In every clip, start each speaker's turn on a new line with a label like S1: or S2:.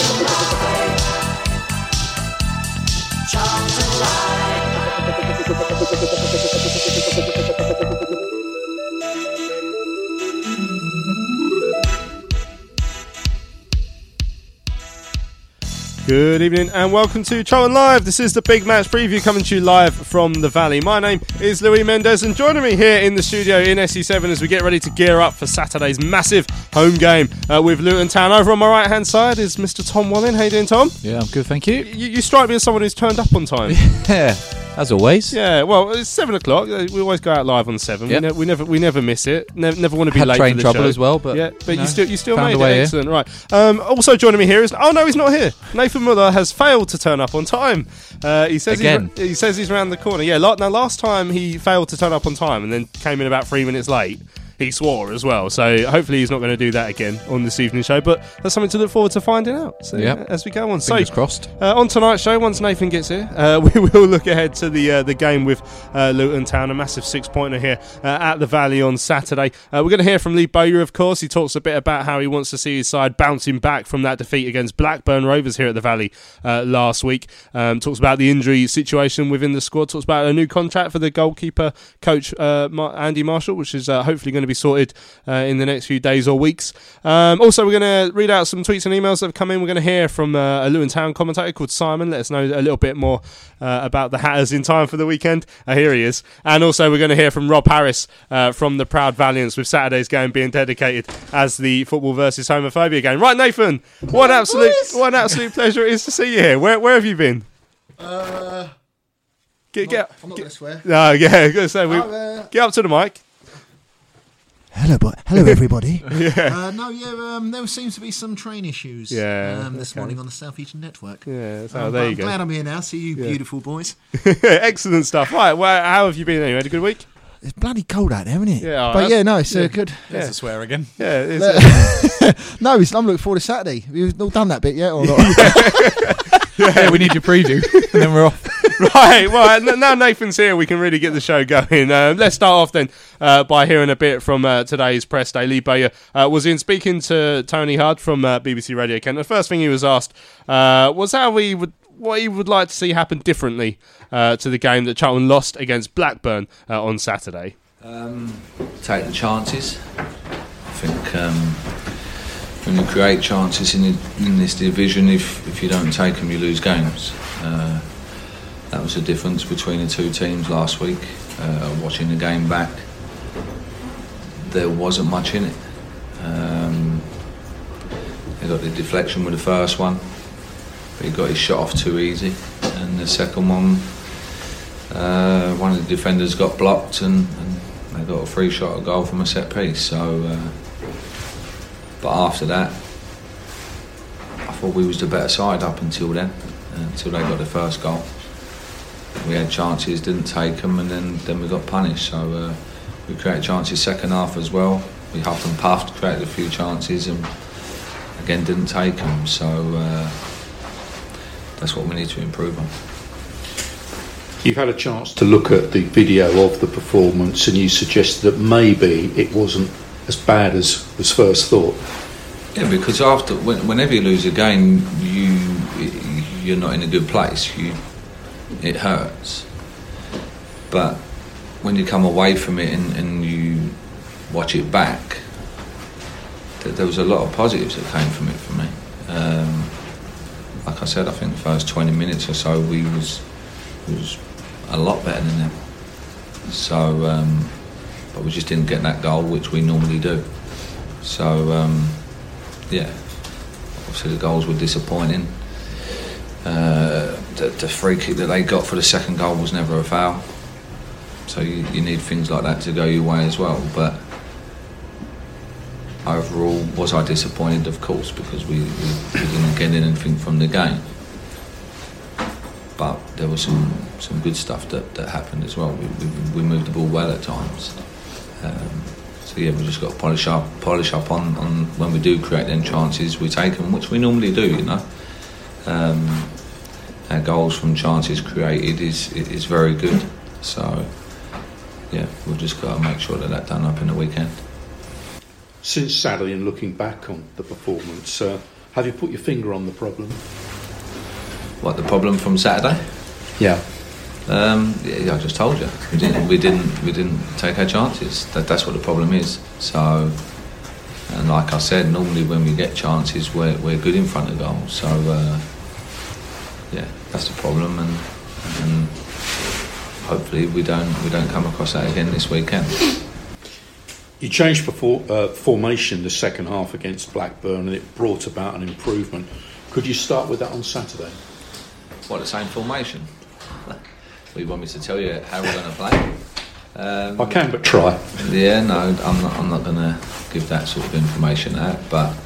S1: Thank you.
S2: Good evening and welcome to Charlton Live. This is the big match preview coming to you live from the Valley. My name is Louis Mendes and joining me here in the studio in SE7 as we get ready to gear up for Saturday's massive home game uh, with Luton Town. Over on my right hand side is Mr. Tom Wallen. How you doing, Tom?
S3: Yeah, I'm good, thank you.
S2: You, you strike me as someone who's turned up on time.
S3: Yeah, as always.
S2: Yeah, well, it's seven o'clock. Uh, We always go out live on seven.
S3: Yep.
S2: We, ne- we never, we never miss it. Ne- never want to be
S3: Had
S2: late.
S3: train
S2: for
S3: trouble
S2: show.
S3: as well, but,
S2: yeah, but
S3: no,
S2: you still, you still made it.
S3: here.
S2: Excellent. Right. Um, also joining me here is oh no, he's not here. Nathan Muller has failed to turn up on time. Uh, he says
S3: Again.
S2: He's, he says he's around the corner. Yeah. la- Now last time he failed to turn up on time and then came in about three minutes late. He swore as well, so hopefully he's not going to do that again on this evening show. But that's something to look forward to finding out. So,
S3: Yep.
S2: as we go on,
S3: Fingers
S2: so
S3: crossed.
S2: uh, on tonight's show, once Nathan gets here, uh, we will look ahead to the uh, the game with uh, Luton Town, a massive six pointer here uh, at the Valley on Saturday. Uh, we're going to hear from Lee Bowyer, of course. He talks a bit about how he wants to see his side bouncing back from that defeat against Blackburn Rovers here at the Valley uh, last week. Um, talks about the injury situation within the squad. Talks about a new contract for the goalkeeper coach uh, Andy Marshall, which is uh, hopefully going to be sorted uh, in the next few days or weeks. Um, also, we're going to read out some tweets and emails that have come in. We're going to hear from uh, a Luton Town commentator called Simon. Let us know a little bit more uh, about the Hatters in time for the weekend. Uh, here he is. And also, we're going to hear from Rob Harris uh, from the Proud Valiants with Saturday's game being dedicated as the football versus homophobia game. Right, Nathan. What an absolute, what absolute pleasure it is to see you here. Where, where have you been?
S4: Uh,
S2: Get, get,
S4: I'm not
S2: get-
S4: going to swear.
S2: no, yeah, gonna say, we,
S4: uh,
S2: get up to the mic.
S4: Hello, bo- hello, everybody. uh, no, yeah, um, there seems to be some train issues.
S2: Yeah,
S4: um, this
S2: okay.
S4: morning on the South Eastern Network.
S2: Yeah, so
S4: Um,
S2: there you
S4: I'm
S2: go.
S4: glad I'm here now. See you, beautiful boys.
S2: Excellent stuff. Right, well, how have you been anyway? Had a good week?
S4: It's bloody cold out there, isn't it?
S2: Yeah,
S4: but yeah, no, it's uh,
S2: yeah.
S4: good.
S2: Yeah.
S3: a swear again.
S2: Yeah, it's,
S4: No, it's, I'm looking forward to Saturday. We've all done that bit yet or not?
S3: Yeah, we need your preview, and then we're off.
S2: right. Well, now Nathan's here, we can really get the show going. Um, let's start off then uh, by hearing a bit from uh, today's press day. Lee Bowyer uh, was in speaking to Tony Hudd from uh, BBC Radio Kent. The first thing he was asked uh, was how he would. What he would like to see happen differently uh, to the game that Charlton lost against Blackburn uh, on Saturday.
S5: Um, take the chances. I think um, when you create chances in, in this division, if, if you don't take them, you lose games. Uh, that was the difference between the two teams last week. Uh, watching the game back, there wasn't much in it. Um, he got the deflection with the first one, but he got his shot off too easy, and the second one uh, one of the defenders got blocked and, and they got a free shot at goal from a set piece. So, uh, but after that, I thought we was the better side up until then, until they got the first goal. We had chances, didn't take them, and then, then we got punished. So uh, we created chances second half as well. We huffed and puffed, created a few chances, and again didn't take them. So uh, that's what we need to improve on.
S6: You've had a chance to look at the video of the performance and you suggested that maybe it wasn't as bad as was first thought.
S5: Yeah, because after when, whenever you lose a game, you you're not in a good place. You it hurts, but when you come away from it and, and you watch it back, th- there was a lot of positives that came from it for me. Um, like I said, I think the first 20 minutes or so we was was a lot better than them. So, um, but we just didn't get that goal, which we normally do. So, um, yeah, obviously the goals were disappointing. Uh, the, the free kick that they got for the second goal was never a foul. So you, you need things like that to go your way as well. But overall, was I disappointed? Of course, because we, we, we didn't get anything from the game. But there was some, some good stuff that, that happened as well. We, we, we moved the ball well at times. Um, so yeah, we've just got to polish up, polish up on, on when we do create them chances, we take them, which we normally do, you know. Um, our goals from chances created is is very good. So yeah, we've just got to make sure that that's done up in the weekend.
S6: Since Saturday and looking back on the performance, uh, have you put your finger on the problem?
S5: What the problem from Saturday?
S6: Yeah.
S5: Um, yeah, I just told you we didn't we didn't we didn't take our chances. That that's what the problem is. So, and like I said, normally when we get chances, we're we're good in front of goal. So, uh, yeah, that's the problem, and, and hopefully we don't we don't come across that again this weekend.
S6: You changed before, uh, formation the second half against Blackburn, and it brought about an improvement. Could you start with that on Saturday?
S5: What the same formation? We want me to tell you how we're going to play? Um,
S6: I can, but try.
S5: Yeah, no, I'm not. I'm not going to give that sort of information out. But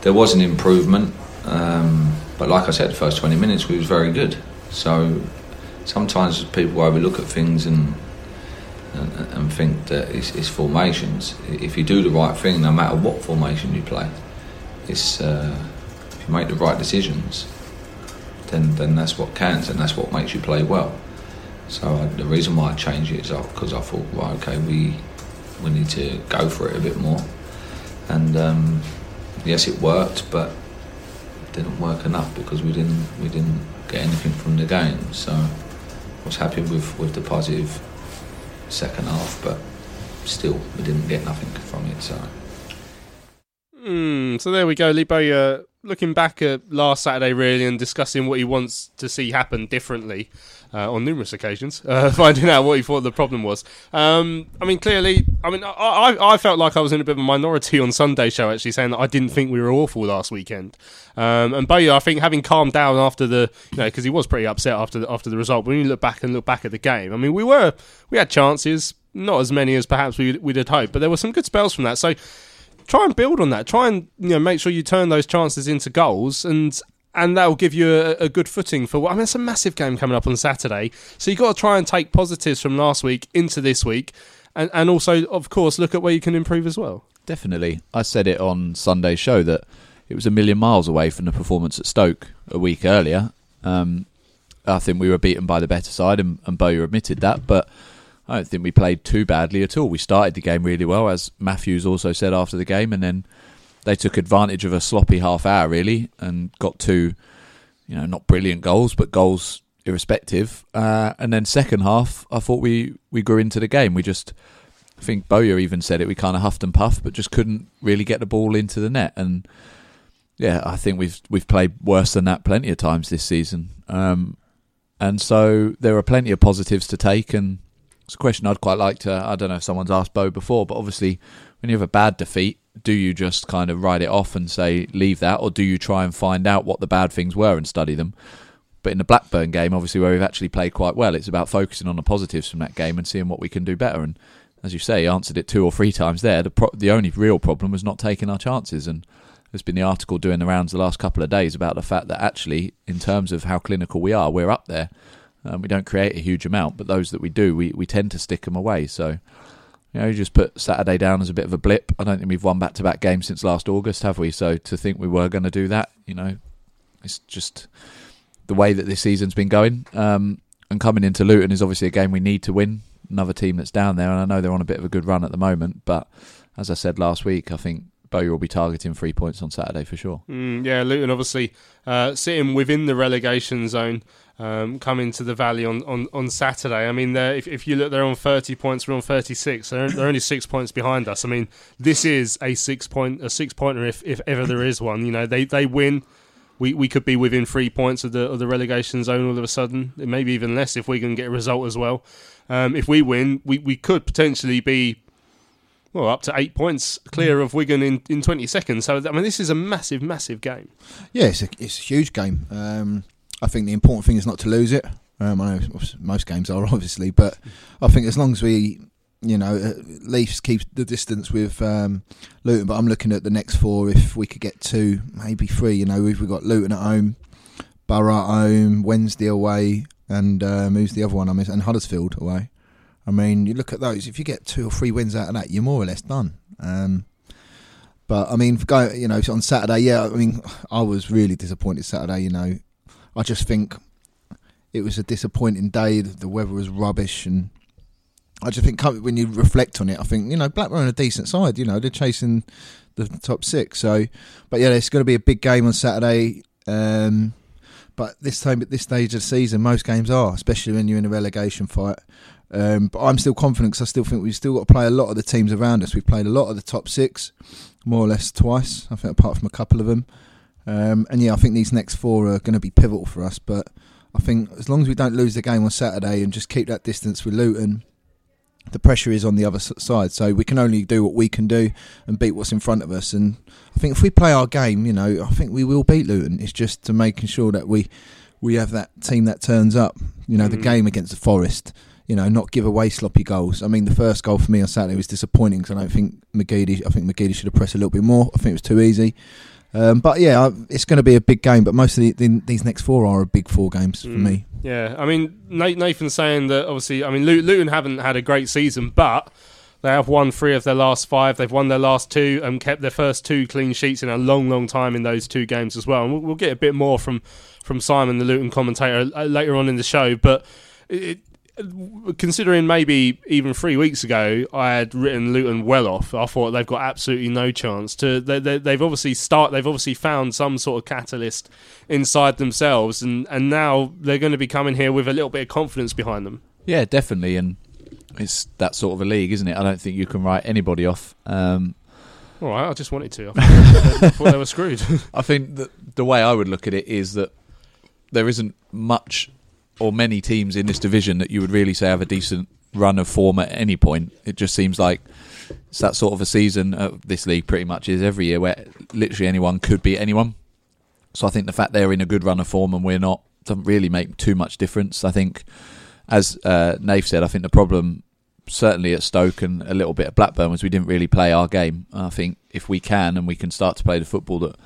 S5: there was an improvement. Um, but like I said, the first 20 minutes we was very good. So sometimes people overlook at things and and, and think that it's, it's, formations. If you do the right thing, no matter what formation you play, it's uh, if you make the right decisions, then then that's what counts and that's what makes you play well. So I, the reason why I changed it is because I thought, well, okay, we we need to go for it a bit more. And um, yes, it worked, but it didn't work enough because we didn't we didn't get anything from the game. So I was happy with, with the positive second half, but still we didn't get nothing from it. So.
S2: Mm, so there we go, Lebo. Uh, looking back at last Saturday, really, and discussing what he wants to see happen differently uh, on numerous occasions, uh, finding out what he thought the problem was. Um, I mean, clearly, I mean, I, I, I, felt like I was in a bit of a minority on Sunday show, actually, saying that I didn't think we were awful last weekend. Um, and Bowyer, I think, having calmed down after the, you know, because he was pretty upset after the, after the result. When you look back and look back at the game, I mean, we were we had chances, not as many as perhaps we we'd had hoped, but there were some good spells from that. So try and build on that. Try and you know make sure you turn those chances into goals, and and that will give you a, a, good footing for. What I mean, it's a massive game coming up on Saturday, so you've got to try and take positives from last week into this week, and and also, of course, look at where you can improve as well.
S3: Definitely, I said it on Sunday's show that it was a million miles away from the performance at Stoke a week earlier. Um, I think we were beaten by the better side, and, and Bowyer admitted that, but. I don't think we played too badly at all. We started the game really well, as Matthews also said after the game, and then they took advantage of a sloppy half hour really and got two, you know, not brilliant goals, but goals irrespective. Uh, and then second half, I thought we we grew into the game. We just, I think Bowyer even said it. We kind of huffed and puffed, but just couldn't really get the ball into the net. And yeah, I think we've we've played worse than that plenty of times this season. Um, and so there are plenty of positives to take and. It's a question I'd quite like to. I don't know if someone's asked Bo before, but obviously, when you have a bad defeat, do you just kind of write it off and say leave that, or do you try and find out what the bad things were and study them? But in the Blackburn game, obviously where we've actually played quite well, it's about focusing on the positives from that game and seeing what we can do better. And as you say, answered it two or three times there. The pro- the only real problem was not taking our chances, and there's been the article doing the rounds the last couple of days about the fact that actually, in terms of how clinical we are, we're up there. Um, we don't create a huge amount, but those that we do, we, we tend to stick them away. So you know, you just put Saturday down as a bit of a blip. I don't think we've won back to back games since last August, have we? So to think we were going to do that, you know, it's just the way that this season's been going. Um, and coming into Luton is obviously a game we need to win. Another team that's down there, and I know they're on a bit of a good run at the moment. But as I said last week, I think Bowyer will be targeting three points on Saturday for sure.
S2: Mm, yeah, Luton obviously uh, sitting within the relegation zone um, coming to the Valley on, on, on Saturday. I mean, if, if you look, they're on 30 points. We're on 36. They're, they're only six points behind us. I mean, this is a six point a six pointer if, if ever there is one. You know, they they win. We, we could be within three points of the of the relegation zone all of a sudden. Maybe even less if we can get a result as well. Um, if we win, we, we could potentially be well, up to eight points clear of Wigan in, in 20 seconds. So, I mean, this is a massive, massive game.
S4: Yeah, it's a, it's a huge game. Um, I think the important thing is not to lose it. Um, I know most games are obviously, but I think as long as we you know, Leafs keep the distance with um, Luton, but I'm looking at the next four. If we could get two, maybe three. You know, we've got Luton at home, Borough at home, Wednesday away, and um, who's the other one? I miss and Huddersfield away. I mean, you look at those. If you get two or three wins out of that, you're more or less done. Um, but I mean, go you know on Saturday. Yeah, I mean, I was really disappointed Saturday. You know, I just think it was a disappointing day. The weather was rubbish, and I just think when you reflect on it, I think you know Blackburn are a decent side. You know, they're chasing the top six. So, but yeah, it's going to be a big game on Saturday. Um, but this time, at this stage of the season, most games are, especially when you're in a relegation fight. Um, but I'm still confident because I still think we've still got to play a lot of the teams around us. We've played a lot of the top six, more or less twice. I think apart from a couple of them. Um, and yeah, I think these next four are going to be pivotal for us. But I think as long as we don't lose the game on Saturday and just keep that distance with Luton, the pressure is on the other side. So we can only do what we can do and beat what's in front of us. And I think if we play our game, you know, I think we will beat Luton. It's just to making sure that we we have that team that turns up. You know, mm-hmm. the game against the Forest. You know, not give away sloppy goals. I mean, the first goal for me on Saturday was disappointing because I don't think McGeady. I think McGeady should have pressed a little bit more. I think it was too easy. Um, but yeah, it's going to be a big game. But most of the, the, these next four are a big four games for mm. me.
S2: Yeah, I mean Nathan's saying that obviously. I mean Luton haven't had a great season, but they have won three of their last five. They've won their last two and kept their first two clean sheets in a long, long time in those two games as well. And we'll, we'll get a bit more from from Simon, the Luton commentator, uh, later on in the show. But it, considering maybe even three weeks ago I had written Luton well off. I thought they've got absolutely no chance to. They, have obviously start. They've obviously found some sort of catalyst inside themselves, and and now they're going to be coming here with a little bit of confidence behind them.
S3: Yeah, definitely, and it's that sort of a league, isn't it? I don't think you can write anybody off. Um,
S2: all right, I just wanted to. I thought, they were screwed.
S3: I think the way I would look at it is that there isn't much or many teams in this division that you would really say have a decent run of form at any point. It just seems like it's that sort of a season. Uh, this league pretty much is every year where literally anyone could beat anyone. So I think the fact they're in a good run of form and we're not doesn't really make too much difference. I think, as uh, Nath said, I think the problem certainly at Stoke and a little bit at Blackburn was we didn't really play our game. I think if we can and we can start to play the football that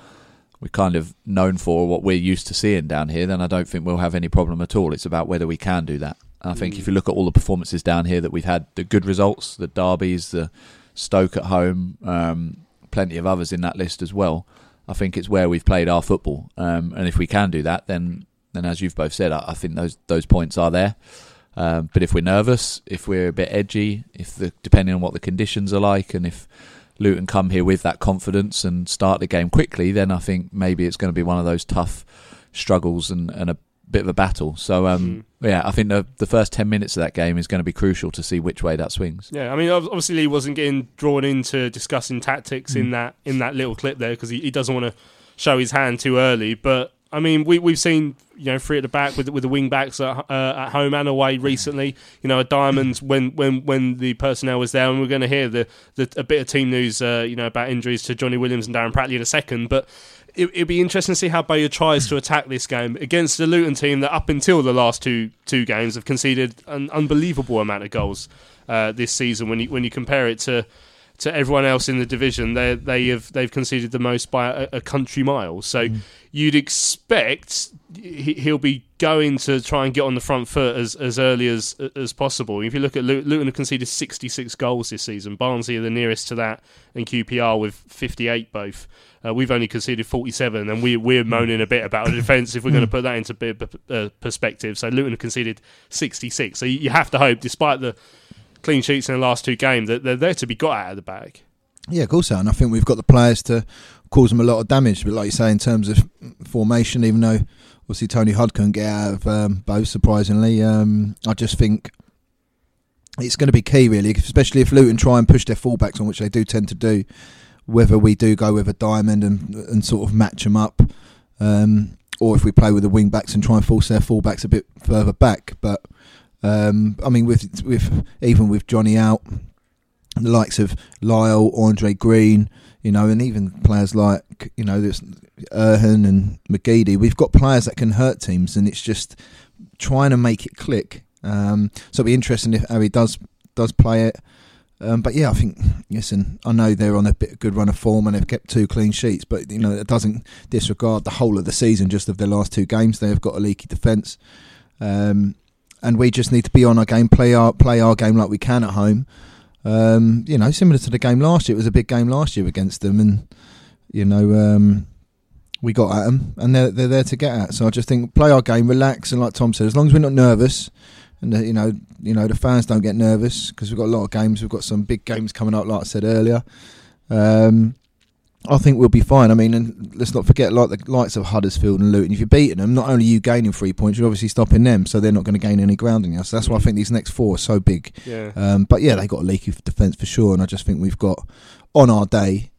S3: we're kind of known for what we're used to seeing down here, then I don't think we'll have any problem at all. It's about whether we can do that. And I think mm. if you look at all the performances down here that we've had, the good results, the derbies, the Stoke at home, um, plenty of others in that list as well. I think it's where we've played our football, um, and if we can do that, then then as you've both said, I, I think those those points are there. Um, but if we're nervous, if we're a bit edgy, if the depending on what the conditions are like, and if Luton come here with that confidence and start the game quickly, then I think maybe it's going to be one of those tough struggles and, and a bit of a battle. So um, mm. yeah, I think the the first ten minutes of that game is going to be crucial to see which way that swings.
S2: Yeah, I mean, obviously Lee wasn't getting drawn into discussing tactics mm. in that in that little clip there because he, he doesn't want to show his hand too early. But I mean, we we've seen you know three at the back with with the wing backs at, uh, at home and away recently. You know, a diamond when when when the personnel was there, and we're going to hear the, the a bit of team news. Uh, you know about injuries to Johnny Williams and Darren Pratley in a second, but. It, would be interesting to see how Bowyer tries to attack this game against the Luton team that, up until the last two two games, have conceded an unbelievable amount of goals uh, this season. When you when you compare it to to everyone else in the division, they they have they've conceded the most by a, a country mile. So mm. you'd expect he'll be going to try and get on the front foot as, as early as as possible. If you look at Luton, have conceded 66 goals this season. Barnsley are the nearest to that, and QPR with 58 both. Uh, we've only conceded 47, and we, we're mm. moaning a bit about the defence if we're going to mm. put that into bit uh, perspective. So Luton have conceded 66. So you have to hope, despite the clean sheets in the last two games. They're, they're there to be got out of the bag.
S4: Yeah, of course, and I think we've got the players to cause them a lot of damage. But like you say, in terms of formation, even though obviously Tony Hod couldn't get out of um, both, surprisingly, um, I just think it's going to be key, really, especially if Luton try and push their fullbacks on, which they do tend to do. Whether we do go with a diamond and and sort of match them up, um, or if we play with the wing backs and try and force their fullbacks a bit further back, but um, I mean, with with even with Johnny out, the likes of Lyle, Andre Green, you know, and even players like you know, there's Erhun and McGeady. We've got players that can hurt teams, and it's just trying to make it click. Um, so it'll be interesting if Harry does does play it. Um, but yeah, I think listen, I know they're on a bit good run of form and they've kept two clean sheets, but you know it doesn't disregard the whole of the season just of their last two games. They've got a leaky defence, um, and we just need to be on our game, play our play our game like we can at home. Um, you know, similar to the game last year. It was a big game last year against them, and you know um, we got at them, and they're they're there to get at. So I just think play our game, relax, and like Tom said, as long as we're not nervous and the, you know, you know, the fans don't get nervous because we've got a lot of games. We've got some big games coming up, like I said earlier. Um, I think we'll be fine. I mean, and let's not forget, like the likes of Huddersfield and Luton. If you're beating them, not only you gaining three points, you're obviously stopping them, so they're not going to gain any ground in us. So that's why I think these next four are so big.
S2: Yeah.
S4: Um, but yeah, they got a leaky defence for sure, and I just think we've got on our day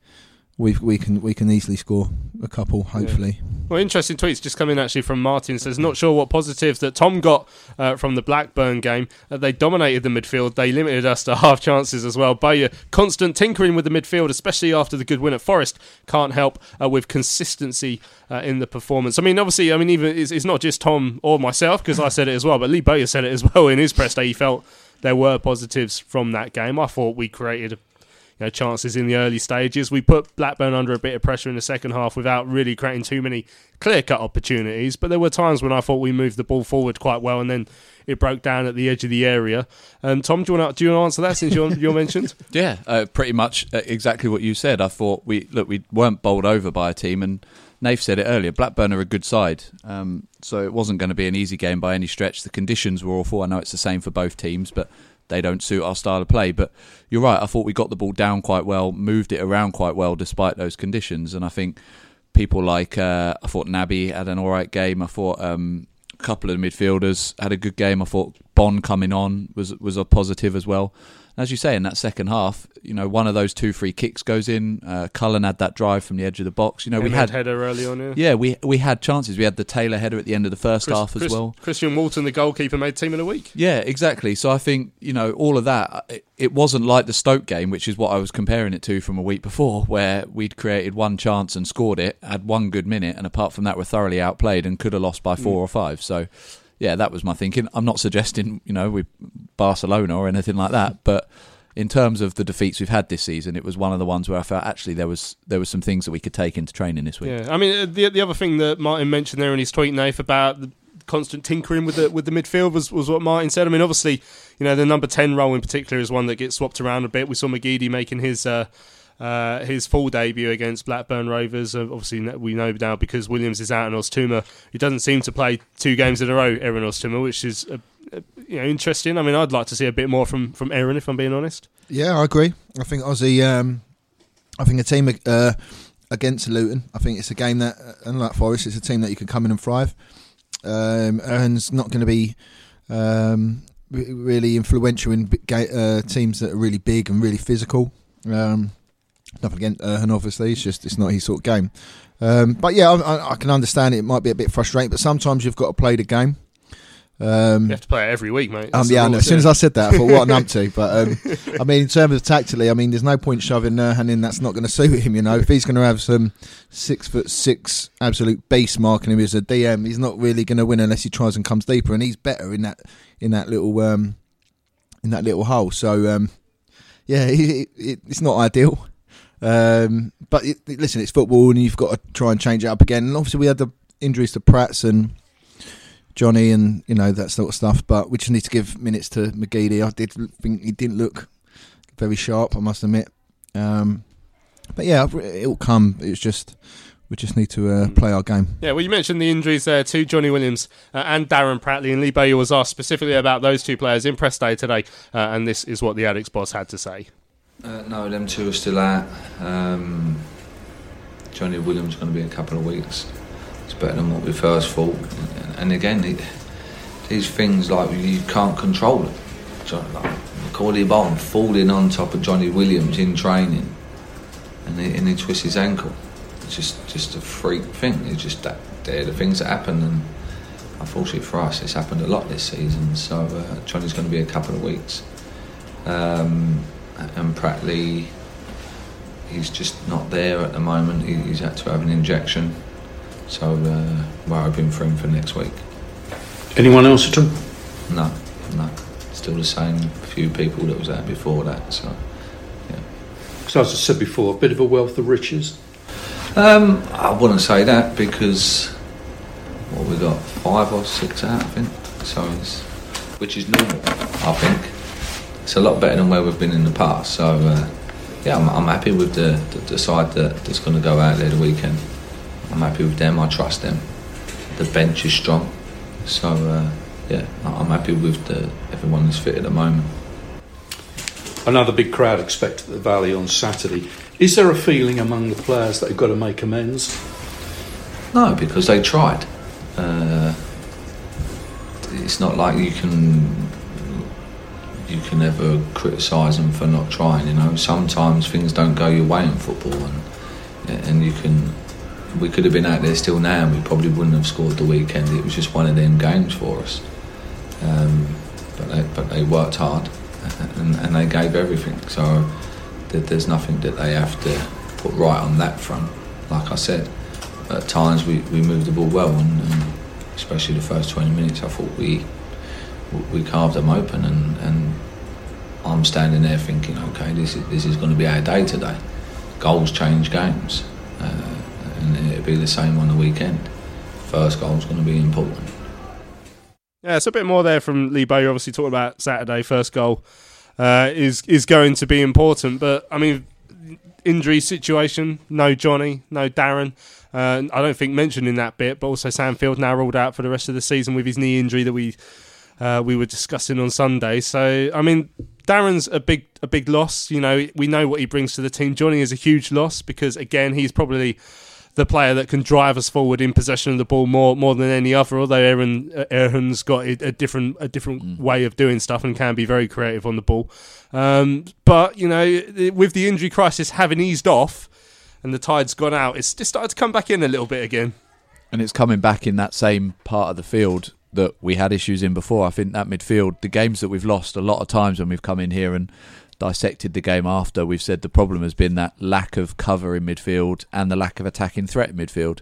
S4: we we can we can easily score a couple, hopefully.
S2: Well, interesting tweets just coming actually from Martin. Says not sure what positives that Tom got uh, from the Blackburn game. Uh, they dominated the midfield. They limited us to half chances as well. Bowyer constant tinkering with the midfield, especially after the good win at Forest, can't help uh, with consistency uh, in the performance. I mean, obviously, I mean even it's, it's not just Tom or myself because I said it as well, but Lee Bowyer said it as well in his press day. He felt there were positives from that game. I thought we created know, chances in the early stages. We put Blackburn under a bit of pressure in the second half without really creating too many clear cut opportunities. But there were times when I thought we moved the ball forward quite well, and then it broke down at the edge of the area. Um, Tom, do you want to, do you want to answer that since you're, you're mentioned?
S3: Yeah, uh, pretty much uh, exactly what you said. I thought we look we weren't bowled over by a team, and Nath said it earlier. Blackburn are a good side, um, so it wasn't going to be an easy game by any stretch. The conditions were awful. I know it's the same for both teams, but they don't suit our style of play. But you're right. I thought we got the ball down quite well, moved it around quite well despite those conditions. And I think people like uh, I thought Naby had an all right game. I thought um, a couple of the midfielders had a good game. I thought Bonne coming on was was a positive as well as you say, in that second half, you know, one of those two free kicks goes in. Uh, Cullen had that drive from the edge of the box. You know, we had
S2: header early on. Yeah.
S3: yeah, we we had chances. We had the Taylor header at the end of the first Chris, half as
S2: Chris,
S3: well.
S2: Christian Walton, the goalkeeper, made team of the week.
S3: Yeah, exactly. So I think you know all of that. It, it wasn't like the Stoke game, which is what I was comparing it to from a week before, where we'd created one chance and scored it, had one good minute, and apart from that, were thoroughly outplayed and could have lost by four mm. or five. So yeah, that was my thinking. I'm not suggesting you know we Barcelona or anything like that, but in terms of the defeats we've had this season, it was one of the ones where I felt actually there was there was some things that we could take into training this week.
S2: Yeah, I mean uh, the the other thing that Martin mentioned there in his tweet, Nath, about the constant tinkering with the with the midfield was, was what Martin said. I mean, obviously, you know the number ten role in particular is one that gets swapped around a bit. We saw McGeady making his. Uh, uh, his full debut against Blackburn Rovers. Uh, obviously, we know now because Williams is out and Oztumer. He doesn't seem to play two games in a row, Erhun Oztumer, which is a, a, you know interesting. I mean, I'd like to see a bit more from from Erhun, if I'm being honest.
S4: Yeah, I agree. I think Ozzy. Um, I think a team uh, against Luton. I think it's a game that, uh, unlike Forest, it's a team that you can come in and thrive. Um, Erhun's not going to be um, really influential in uh, teams that are really big and really physical. Um, nothing against Erhun, obviously. It's just it's not his sort of game. Um, but yeah, I, I, can understand it. It might be a bit frustrating, but sometimes you've got to play the game.
S2: Um, you have to play it every week, mate.
S4: um, yeah, as soon as I said that, I thought, what an umpty. But um, I mean, in terms of tactically, I mean, there's no point shoving Nurhan in. That's not going to suit him. You know, if he's going to have some six foot six absolute beast marking him as a DM, he's not really going to win unless he tries and comes deeper. And he's better in that in that little um, in that little hole. So um, yeah, it, it, it's not ideal. Um, but it, listen, it's football, and you've got to try and change it up again. And obviously, we had the injuries to Prats and Johnny and you know that sort of stuff. But we just need to give minutes to McGeady. I did think he didn't look very sharp. I must admit. Um, but yeah, it'll come. It's just we just need to uh, play our game.
S2: Yeah, well, you mentioned the injuries there to Johnny Williams uh, and Darren Pratley, and Lee Bowyer was asked specifically about those two players in press day today, uh, and this is what the Addicks boss had to say.
S5: Uh, no, them two are still out. Um, Johnny Williams going to be a couple of weeks It's better than what we first thought. And again, it, these things like you can't control it. Like Cordy Bonne falling on top of Johnny Williams in training, and he, and he twists his ankle. It's just just a freak thing. It's just that they're the things that happen, and unfortunately for us, it's happened a lot this season. So uh, Johnny's going to be a couple of weeks, um, and Pratley, He's just not there at the moment. He, he's had to have an injection so uh, we're hoping for him for next week.
S6: Anyone else at all?
S5: No, no. Still the same few people that was there before that. So
S6: Because as I said before, a bit of a wealth of riches.
S5: Um, I wouldn't say that because what we got five or six out, I think. So it's which is normal, I think. It's a lot better than where we've been in the past. So uh, yeah, I'm, I'm happy with the, the, the side that, that's going to go out there the weekend. I'm happy with them. I trust them. The bench is strong. So uh, yeah, I'm happy with the everyone that's fit at the moment.
S6: Another big crowd expected at the Valley on Saturday. Is there a feeling among the players that they've got to make amends?
S5: No, because they tried. Uh, it's not like you can you can never criticise them for not trying. You know, sometimes things don't go your way in football, and and you can. We could have been out there still now, and we probably wouldn't have scored the weekend. It was just one of them games for us. Um, but they, but they worked hard, and, and they gave everything. So there- there's nothing that they have to put right on that front. Like I said, at times we, we moved the ball well, and, and especially the first 20 minutes, I thought we we carved them open, and, and I'm standing there thinking, okay, this is this is going to be our day today. Goals change games, uh, and it'll be the same on the weekend. First goal's going to be important.
S2: Yeah, it's a bit more there from Lee Bowyer. Obviously, talking about Saturday first goal uh, is is going to be important. But I mean, injury situation. No Johnny, no Darren. Uh, I don't think mentioned in that bit. But also Sam Field now ruled out for the rest of the season with his knee injury that we uh, we were discussing on Sunday. So I mean, Darren's a big a big loss. You know, we know what he brings to the team. Johnny is a huge loss because again, he's probably the player that can drive us forward in possession of the ball more more than any other. Although Erhun uh, Erhun's got a, a different a different way of doing stuff and can be very creative on the ball. Um, but you know, with the injury crisis having eased off and the tide's gone out, it's just started to come back in a little bit again.
S3: and it's coming back in that same part of the field that we had issues in before. I think that midfield, the games that we've lost a lot of times when we've come in here and dissected the game after, we've said the problem has been that lack of cover in midfield and the lack of attacking threat in midfield.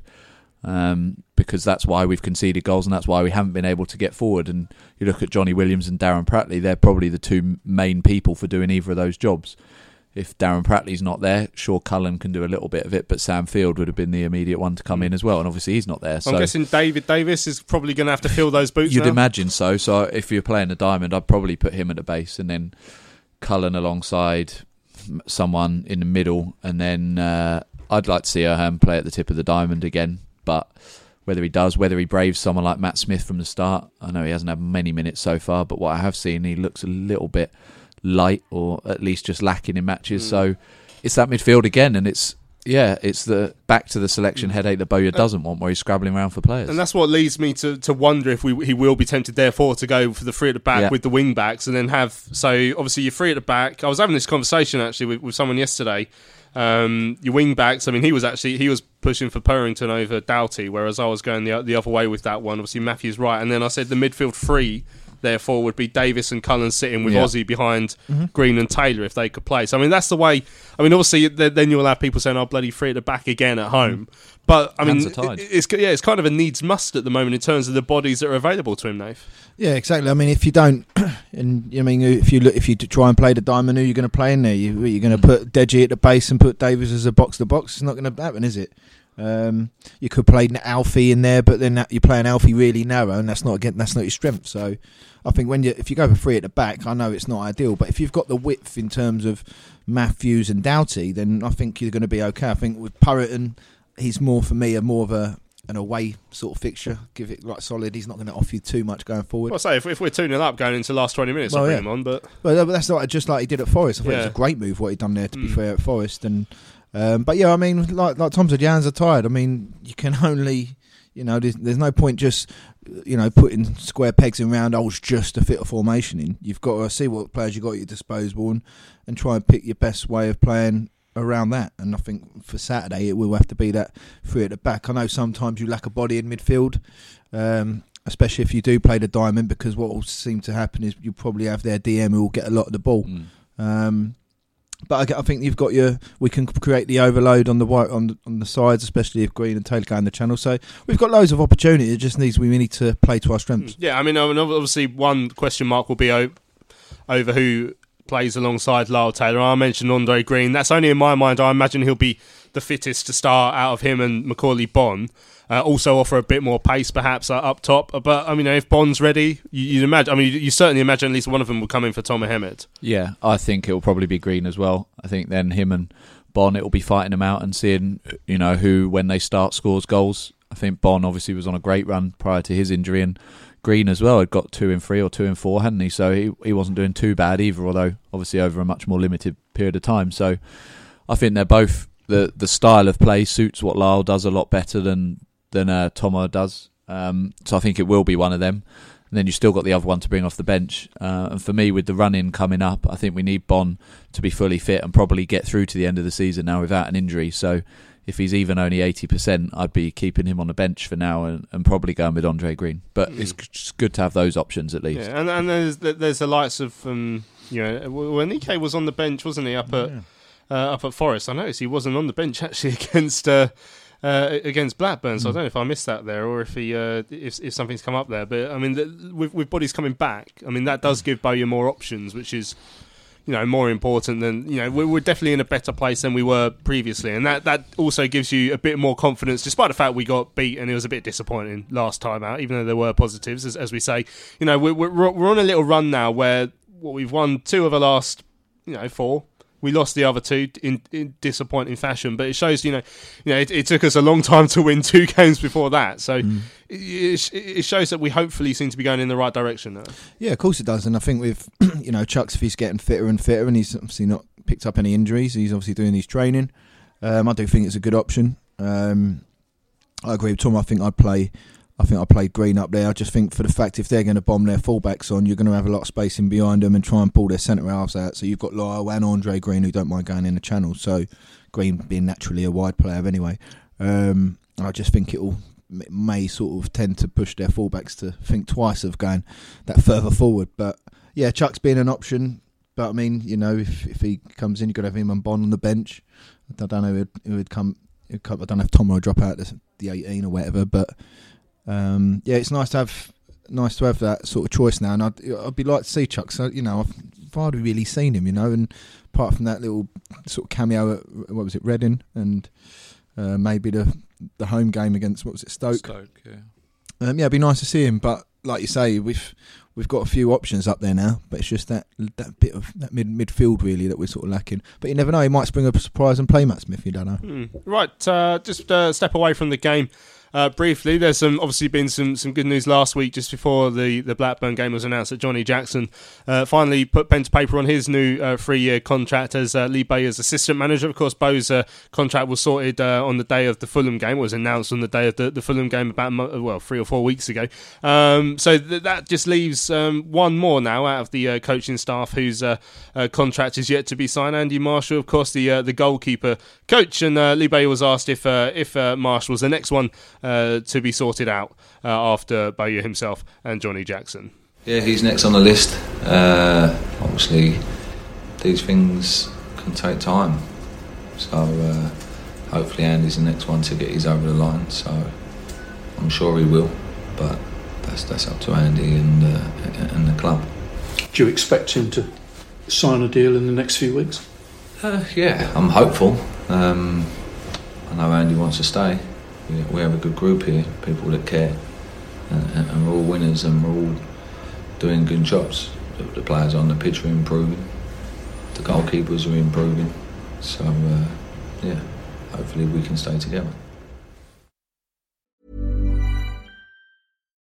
S3: Um, because that's why we've conceded goals and that's why we haven't been able to get forward. And you look at Johnny Williams and Darren Pratley, they're probably the two main people for doing either of those jobs. If Darren Pratley's not there, sure Cullen can do a little bit of it, but Sam Field would have been the immediate one to come in as well. And obviously he's not there. So
S2: I'm guessing David Davis is probably going to have to fill those boots.
S3: You'd
S2: now.
S3: imagine so. So if you're playing a diamond, I'd probably put him at the base and then Cullen alongside someone in the middle, and then uh, I'd like to see Erhun play at the tip of the diamond again. But whether he does, whether he braves someone like Matt Smith from the start, I know he hasn't had many minutes so far, but what I have seen, he looks a little bit light or at least just lacking in matches.
S2: Mm.
S3: So it's that midfield again, and it's yeah, it's the back to the
S2: Mm.
S3: selection headache that Bowyer doesn't want, where he's scrabbling around for players.
S2: And that's what leads me to, to wonder if we he will be tempted, therefore, to go for the three at the back
S3: Yeah.
S2: with the wing backs and then have. So, obviously, you're three at the back. I was having this conversation actually with, with someone yesterday. Um, your wing backs, I mean, he was actually he was pushing for Purrington over Doughty, whereas I was going the, the other way with that one. Obviously, Matthew's right. And then I said the midfield three, therefore, would be Davis and Cullen sitting with
S3: Yeah.
S2: Ozzy behind mm-hmm. Green and Taylor if they could play. So, I mean, that's the way. I mean, obviously, then you'll have people saying, oh, bloody free at the back again at home. Mm-hmm. But, I mean,
S3: are
S2: it's yeah, it's kind of a needs must at the moment in terms of the bodies that are available to him, Nave.
S4: Yeah, exactly. I mean, if you don't, and I mean, if you look, if you try and play the diamond, who you're going to play in there? You, you're going to mm-hmm. put Deji at the base and put Davis as a box to box. It's not going to happen, is it? Um, you could play Alfie in there, but then that, you're playing Alfie really narrow, and that's not again, that's not your strength. So, I think when you if you go for three at the back, I know it's not ideal, but if you've got the width in terms of Matthews and Doughty, then I think you're going to be okay. I think with Purrington, he's more for me a more of a an away sort of fixture. Give it like solid. He's not going to offer you too much going forward.
S2: Well, I say if, if we're 2 0 up going into the last 20 minutes,
S4: Well,
S2: I'll bring him on. But
S4: Well, but that's not just like he did at Forest. I think it was a great move what he done there. To be
S2: Mm.
S4: fair, at Forest, and um, but yeah, I mean, like like Tom said, your hands are tired. I mean, you can only, you know, there's, there's no point just, you know, putting square pegs in round holes just to fit a formation in. You've got to see what players you got at your disposal and, and try and pick your best way of playing around that. And I think for Saturday it will have to be that three at the back. I know sometimes you lack a body in midfield. Um, Especially if you do play the diamond, because what will seem to happen is you probably have their DM who will get a lot of the ball.
S3: Mm.
S4: Um, but I think you've got your. We can create the overload on the white on the, on the sides, especially if Green and Taylor go in the channel. So we've got loads of opportunity. It just needs we need to play to our strengths.
S2: Mm, yeah, I mean, I obviously, one question mark will be over who plays alongside Lyle Taylor. I mentioned Andre Green. That's only in my mind. I imagine he'll be the fittest to start out of him and Macauley Bonne. Uh, also offer a bit more pace, perhaps uh, up top. But I mean, if Bonne's ready, you, would imagine. I mean, you, you, certainly imagine at least one of them will come in for Tomer Hemed.
S3: Yeah, I think it will probably be Green as well. I think then him and Bonne, it will be fighting them out and seeing, you know, who when they start scores goals. I think Bonne obviously was on a great run prior to his injury, and Green as well had got two and three or two and four, hadn't he? So he he wasn't doing too bad either, although obviously over a much more limited period of time. So I think they're both the the style of play suits what Lyle does a lot better than than uh, Tomo does. Um, so I think it will be one of them. And then you still got the other one to bring off the bench. Uh, and for me, with the run in coming up, I think we need Bonne to be fully fit and probably get through to the end of the season now without an injury. So if he's even only 80%, I'd be keeping him on the bench for now and, and probably going with Andre Green. But mm. it's good to have those options at least.
S2: Yeah, and, and there's there's the likes of, um, you know, when Ike was on the bench, wasn't he, up at, yeah. uh, up at Forest? I noticed he wasn't on the bench actually against. Uh, uh, against Blackburn. So. I don't know if I missed that there or if he uh, if if something's come up there. But I mean, the, with with bodies coming back, I mean that does give Bowyer more options, which is you know more important than you know we're, we're, definitely in a better place than we were previously and that that also gives you a bit more confidence despite the fact we got beat and it was a bit disappointing last time out even though there were positives as, as we say you know we're, we're, we're on a little run now where what we've won two of the last you know four we lost the other two in, in, disappointing fashion, but it shows you know, you know, it, it, took us a long time to win two games before that. So mm. it, it, shows that we hopefully seem to be going in the right direction now.
S4: Yeah, of course it does, and I think with you know Chuks if he's getting fitter and fitter, and he's obviously not picked up any injuries, he's obviously doing his training. Um, I do think it's a good option. Um, I agree with Tom. I think I'd play I think I played Green up there. I just think for the fact if they're going to bomb their fullbacks on, you're going to have a lot of space in behind them and try and pull their centre halves out. So you've got Lyle and Andre Green who don't mind going in the channel. So Green being naturally a wide player anyway. Um, I just think it'll it may sort of tend to push their fullbacks to think twice of going that further forward. But yeah, Chuks being an option. But I mean, you know, if if he comes in, you've got to have him and Bonne on the bench. I don't know who would, come. I don't know if Tom will drop out the 18 or whatever, but um, yeah, it's nice to have nice to have that sort of choice now, and I'd, I'd be like to see Chuck. So you know, I've, I've hardly really seen him, you know, and apart from that little sort of cameo at what was it, Reading, and uh, maybe the the home game against what was it, Stoke.
S3: Stoke, yeah.
S4: Um, yeah, it'd be nice to see him, but like you say, we've we've got a few options up there now, but it's just that that bit of that mid midfield really that we're sort of lacking. But you never know; he might spring up a surprise and play Matt Smith. You don't know.
S2: Mm. Right, uh, just uh, step away from the game. Uh, briefly, there's some obviously been some, some good news last week just before the, the Blackburn game was announced that Johnny Jackson uh, finally put pen to paper on his new uh, three year contract as uh, Lee Bowyer's assistant manager. Of course, Bo's uh, contract was sorted uh, on the day of the Fulham game, it was announced on the day of the, the Fulham game about well three or four weeks ago. Um, so th- that just leaves um, one more now out of the coaching staff whose contract is yet to be signed. Andy Marshall, of course, the the goalkeeper coach, and Lee Bowyer was asked if if Marshall was the next one uh, to be sorted out uh, after Bowyer himself and Johnny Jackson.
S5: Yeah, he's next on the list. Uh, obviously, these things can take time, so uh, hopefully Andy's the next one to get his over the line. So I'm sure he will, but that's that's up to Andy and uh, and the club.
S6: Do you expect him to sign a deal in the next few weeks?
S5: Uh, yeah, I'm hopeful. Um, I know Andy wants to stay we, we have a good group here, people that care, and, and, we're all winners and we're all doing good jobs. The, the players on the pitch are improving, the goalkeepers are improving, so uh, yeah, hopefully we can stay together.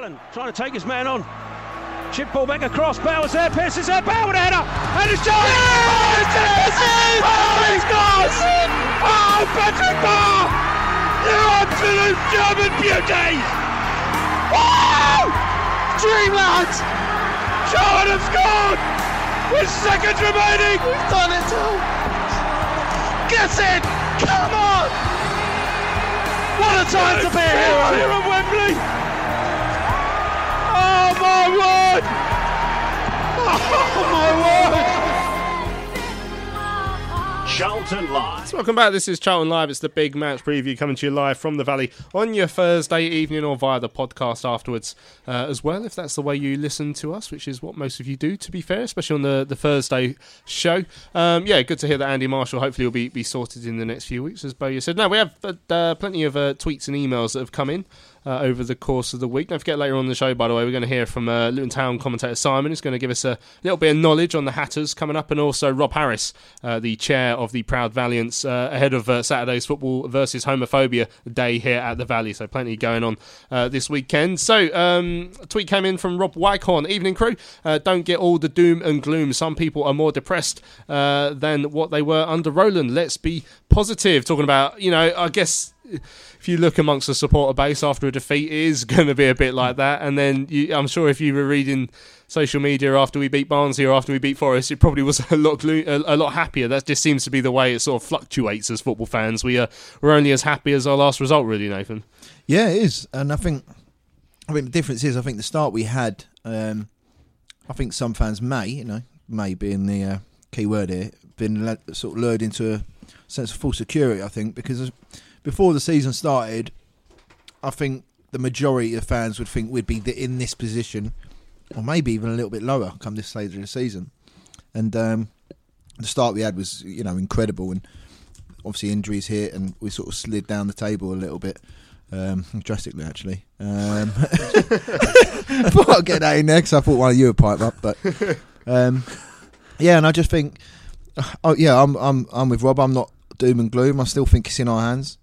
S7: Cullen trying to take his man on. Chip ball back across. Bauer's there. Pearce is there. A header. And it's John. Oh, it's in! Oh, he scores! Oh, Patrick Bauer! You absolute German beauty! Wow! Dreamland! Charlton have scored! With seconds remaining! We've done it all! Get in! Come on! What a time to be a hero! Here at Wembley! Oh my word! Oh my word!
S8: Charlton Live.
S2: So welcome back. This is Charlton Live. It's the big match preview coming to you live from the Valley on your Thursday evening or via the podcast afterwards uh, as well, if that's the way you listen to us, which is what most of you do, to be fair, especially on the, the Thursday show. Um, yeah, good to hear that Andy Marshall hopefully will be, be sorted in the next few weeks, as Bowyer said. Now, we have uh, plenty of uh, tweets and emails that have come in. Uh, over the course of the week. Don't forget later on the show, by the way, we're going to hear from uh, Luton Town commentator Simon, who's going to give us a little bit of knowledge on the Hatters coming up, and also Rob Harris, uh, the chair of the Proud Valiants, uh, ahead of uh, Saturday's football versus homophobia day here at the Valley. So plenty going on uh, this weekend. So um, a tweet came in from Rob Wycorn. Evening crew, don't get all the doom and gloom. Some people are more depressed than what they were under Roland. Let's be positive. Talking about, you know, I guess if you look amongst the supporter base after a defeat, it is going to be a bit like that. And then you, I'm sure if you were reading social media after we beat Barnsley or after we beat Forest, it probably was a lot a, lot happier. That just seems to be the way it sort of fluctuates as football fans. We are we're only as happy as our last result, really, Nathan.
S4: Yeah, it is, and I think I think the difference is I think the start we had. Um, I think some fans may, you know, may being the uh, key word here, been led, sort of lured into a sense of full security. I think because before the season started, I think the majority of fans would think we'd be in this position, or maybe even a little bit lower come this stage of the season. And um, the start we had was, you know, incredible, and obviously injuries hit, and we sort of slid down the table a little bit. Um, drastically, actually. Um, I thought I'd get that in next. I thought one of you would pipe up, but um, yeah, and I just think, oh yeah, I'm I'm I'm with Rob. I'm not doom and gloom. I still think it's in our hands.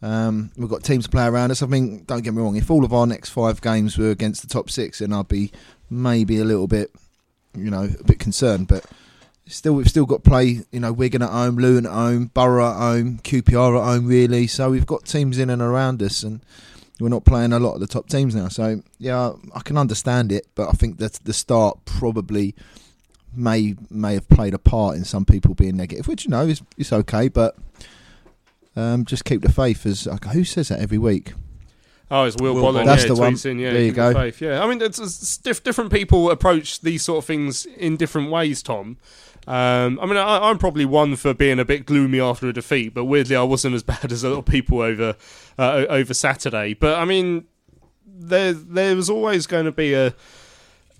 S4: Um, we've got teams to play around us. I mean, don't get me wrong. If all of our next five games were against the top six, then I'd be maybe a little bit, you know, a bit concerned. But still, we've still got play. You know, Wigan at home, Luton at home, Borough at home, QPR at home. Really, so we've got teams in and around us, and we're not playing a lot of the top teams now. So yeah, I can understand it, but I think that the start probably may may have played a part in some people being negative, which you know is it's okay, but um, just keep the faith. As who says that every week?
S2: Oh, it's Will,
S4: Will
S2: Bolland.
S4: That's
S2: yeah,
S4: the one.
S2: tweets In, yeah,
S4: There you
S2: keep the
S4: go.
S2: Faith. Yeah, I mean, it's, it's diff- different people approach these sort of things in different ways. Tom. Um, I mean, I, I'm probably one for being a bit gloomy after a defeat, but weirdly, I wasn't as bad as a lot of people over uh, over Saturday. But I mean, there there was always going to be a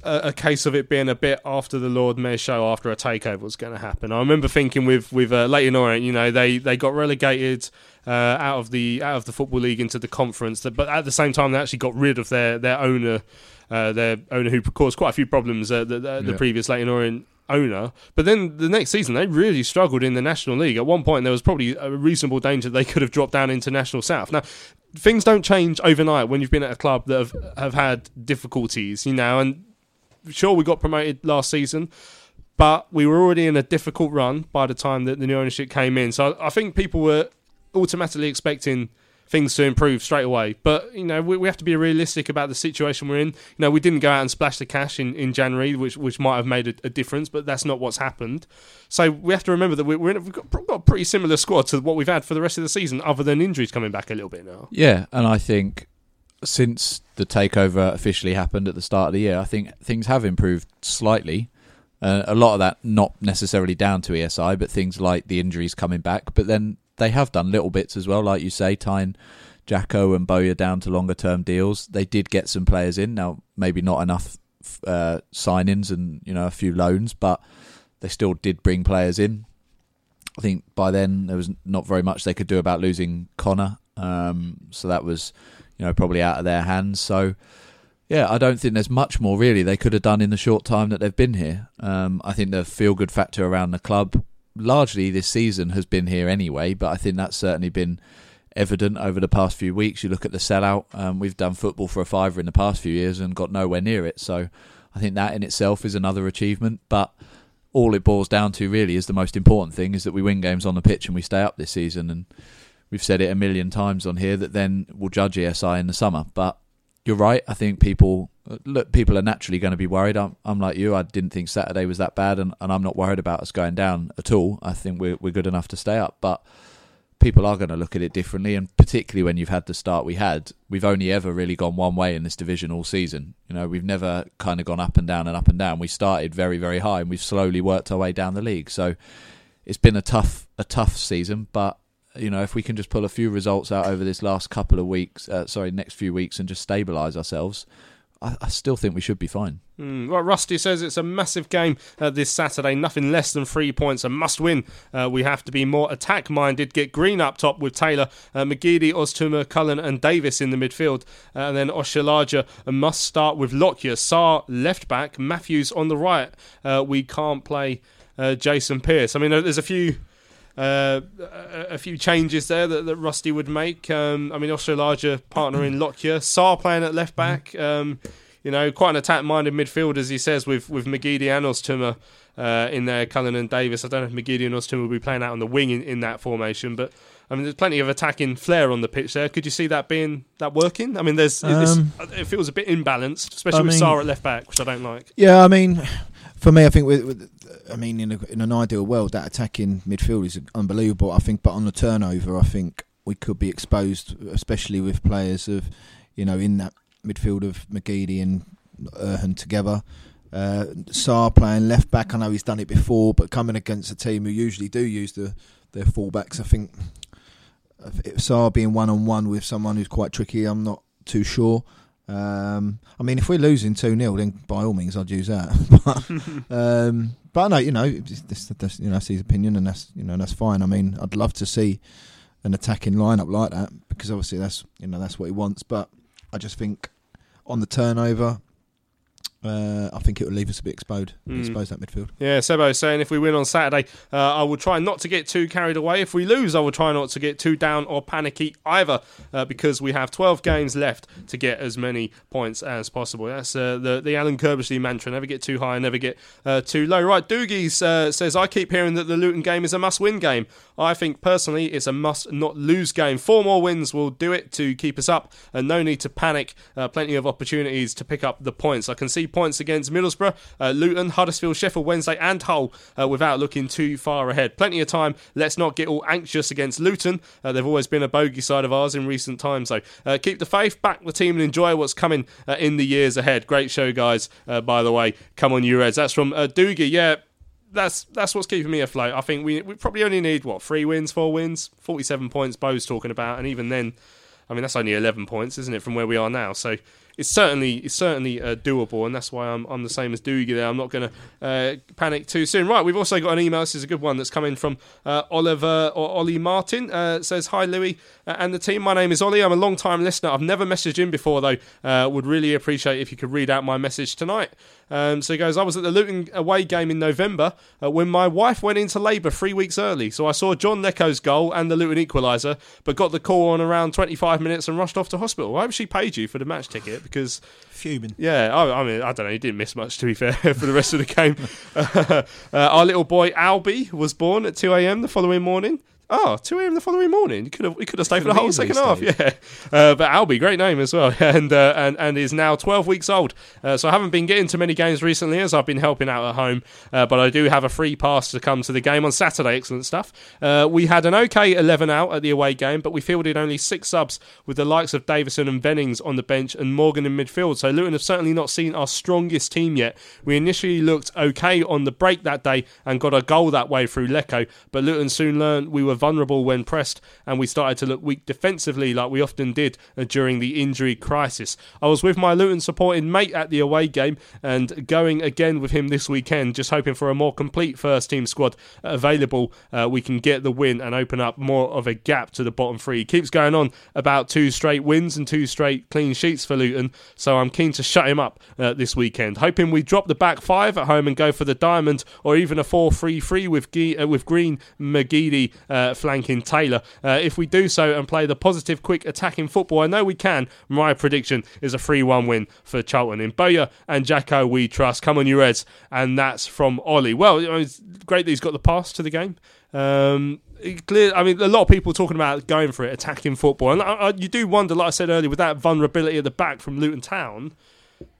S2: a, a case of it being a bit after the Lord Mayor show after a takeover was going to happen. I remember thinking with with uh, Leyton Orient, you know, they they got relegated uh, out of the out of the football league into the conference, but at the same time they actually got rid of their their owner, uh, their owner who caused quite a few problems. Uh, the, the, the
S3: Yeah.
S2: previous Leyton Orient owner. But then the next season, they really struggled in the National League. At one point, there was probably a reasonable danger they could have dropped down into National South. Now, things don't change overnight when you've been at a club that have, have had difficulties, you know, and sure, we got promoted last season. But we were already in a difficult run by the time that the new ownership came in. So I think people were automatically expecting things to improve straight away. But you know, we, we have to be realistic about the situation we're in. You know, we didn't go out and splash the cash in, in January, which which might have made a, a difference, but that's not what's happened. So we have to remember that we- we're in, we've got a pretty similar squad to what we've had for the rest of the season, other than injuries coming back a little bit now.
S3: Yeah, and I think since the takeover officially happened at the start of the year, I think things have improved slightly. Uh, a lot of that not necessarily down to ESI, but things like the injuries coming back. But then they have done little bits as well, like you say, tying Jacko and Bowyer down to longer term deals. They did get some players in. Now, maybe not enough uh, signings and you know a few loans, but they still did bring players in. I think by then there was not very much they could do about losing Connor, um, so that was you know probably out of their hands. So Yeah, I don't think there's much more really they could have done in the short time that they've been here. Um, I think the feel good factor around the club largely this season has been here anyway, but I think that's certainly been evident over the past few weeks. You look at the sellout, um, we've done football for a fiver in the past few years and got nowhere near it. So I think that in itself is another achievement. But all it boils down to really is the most important thing is that we win games on the pitch and we stay up this season. And we've said it a million times on here that then we'll judge ESI in the summer. But you're right. I think people look. People are naturally going to be worried. I'm, I'm like you. I didn't think Saturday was that bad, and, and I'm not worried about us going down at all. I think we're we're good enough to stay up, but people are going to look at it differently, and particularly when you've had the start we had. We've only ever really gone one way in this division all season. You know, we've never kind of gone up and down and up and down. We started very very high, and we've slowly worked our way down the league. So it's been a tough a tough season, but you know, if we can just pull a few results out over this last couple of weeks, uh, sorry, next few weeks, and just stabilise ourselves, I, I, still think we should be fine.
S2: Mm, well, Rusty says it's a massive game uh, this Saturday. Nothing less than three points, a must win. Uh, we have to be more attack minded. Get Green up top with Taylor, uh, McGeady, Oztumer, Cullen, and Davis in the midfield. Uh, and then Oshilaja must start with Lockyer, Sarr left back, Matthews on the right. Uh, we can't play uh, Jason Pearce. I mean, there's a few uh, a, few changes there that, that Rusty would make. Um, I mean, also a larger partner in Lockyer, Sarr playing at left back. Um, you know, quite an attack-minded midfield, as he says, with with McGeady and Oztumer uh, in there, Cullen and Davis. I don't know if McGeady and Oztumer will be playing out on the wing in, in that formation, but I mean, there's plenty of attacking flair on the pitch there. Could you see that being that working? I mean, there's um, it feels a bit imbalanced, especially I with mean, at left back, which I don't like.
S4: Yeah, I mean, for me, I think with, with I mean, in, a, in an ideal world, that attacking midfield is unbelievable. I think, but on the turnover, I think we could be exposed, especially with players of, you know, in that midfield of McGeady and Erhun together. Uh, Sarr playing left back. I know he's done it before, but coming against a team who usually do use the their fullbacks, I think Sarr being one on one with someone who's quite tricky, I'm not too sure. Um, I mean, if we're losing 2 0, then by all means I'd use that. but, um, but no, you know, this, this, you know, that's his opinion, and that's you know that's fine. I mean, I'd love to see an attacking lineup like that because obviously that's you know that's what he wants. But I just think on the turnover, uh, I think it will leave us a bit exposed, mm. exposed that midfield.
S2: Yeah, Sebo saying if we win on Saturday, uh, I will try not to get too carried away. If we lose, I will try not to get too down or panicky either, uh, because we have 12 games left to get as many points as possible. That's uh, the the Alan Curbishley mantra: never get too high, never get uh, too low. Right, Doogies uh, says I keep hearing that the Luton game is a must-win game. I think personally it's a must-not-lose game. Four more wins will do it to keep us up, and no need to panic. plenty of opportunities to pick up the points. I can see points against Middlesbrough, uh, Luton, Huddersfield, Sheffield Wednesday, and Hull uh, without looking too far ahead. Plenty of time. Let's not get all anxious against Luton. Uh, they've always been a bogey side of ours in recent times. So uh, keep the faith, back the team, and enjoy what's coming uh, in the years ahead. Great show, guys. Uh, by the way, come on, you Reds. That's from Doogie. Yeah that's that's what's keeping me afloat. I think we we probably only need what three wins, four wins, forty seven points. Bo's talking about, and even then, I mean that's only eleven points, isn't it, from where we are now? So it's certainly it's certainly uh, doable, and that's why I'm, I'm the same as Doogie there. I'm not going to uh, panic too soon. Right, we've also got an email. This is a good one that's coming from uh, Oliver or Ollie Martin. Uh, says hi Louis uh, and the team. My name is Ollie. I'm a long time listener. I've never messaged in before though. Uh, would really appreciate if you could read out my message tonight. Um, so he goes, I was at the Luton away game in November uh, when my wife went into labour three weeks early. So I saw John Leko's goal and the Luton equaliser, but got the call on around 25 minutes and rushed off to hospital. I hope she paid you for the match ticket because.
S8: Fuming.
S2: Yeah, I, I mean, I don't know. He didn't miss much, to be fair, for the rest of the game. uh, our little boy Albie was born at 2 a.m. the following morning. Oh, 2 a.m. the following morning. You could have, we could have stayed for the whole second half. Yeah, uh, but Albie, great name as well, and uh, and and is now 12 weeks old. Uh, so I haven't been getting to many games recently as I've been helping out at home. Uh, but I do have a free pass to come to the game on Saturday. Excellent stuff. Uh, we had an okay 11 out at the away game, but we fielded only six subs with the likes of Davison and Vennings on the bench and Morgan in midfield. So Luton have certainly not seen our strongest team yet. We initially looked okay on the break that day and got a goal that way through Leko, but Luton soon learned we were vulnerable when pressed, and we started to look weak defensively like we often did uh, during the injury crisis. I was with my Luton supporting mate at the away game and going again with him this weekend, just hoping for a more complete first team squad available. Uh, we can get the win and open up more of a gap to the bottom three. He keeps going on about two straight wins and two straight clean sheets for Luton, so I'm keen to shut him up uh, this weekend. Hoping we drop the back five at home and go for the diamond or even a 4 3 3 with, uh, with Green, McGeady uh, flanking Taylor. Uh, if we do so and play the positive, quick attacking football, I know we can. My prediction is a 3 1 win for Charlton. In Bowyer and Jacko, we trust. Come on, you Reds. And that's from Ollie. Well, it's great that he's got the pass to the game. Um, clear. I mean, a lot of people talking about going for it, attacking football, and I, I, you do wonder, like I said earlier, with that vulnerability at the back from Luton Town,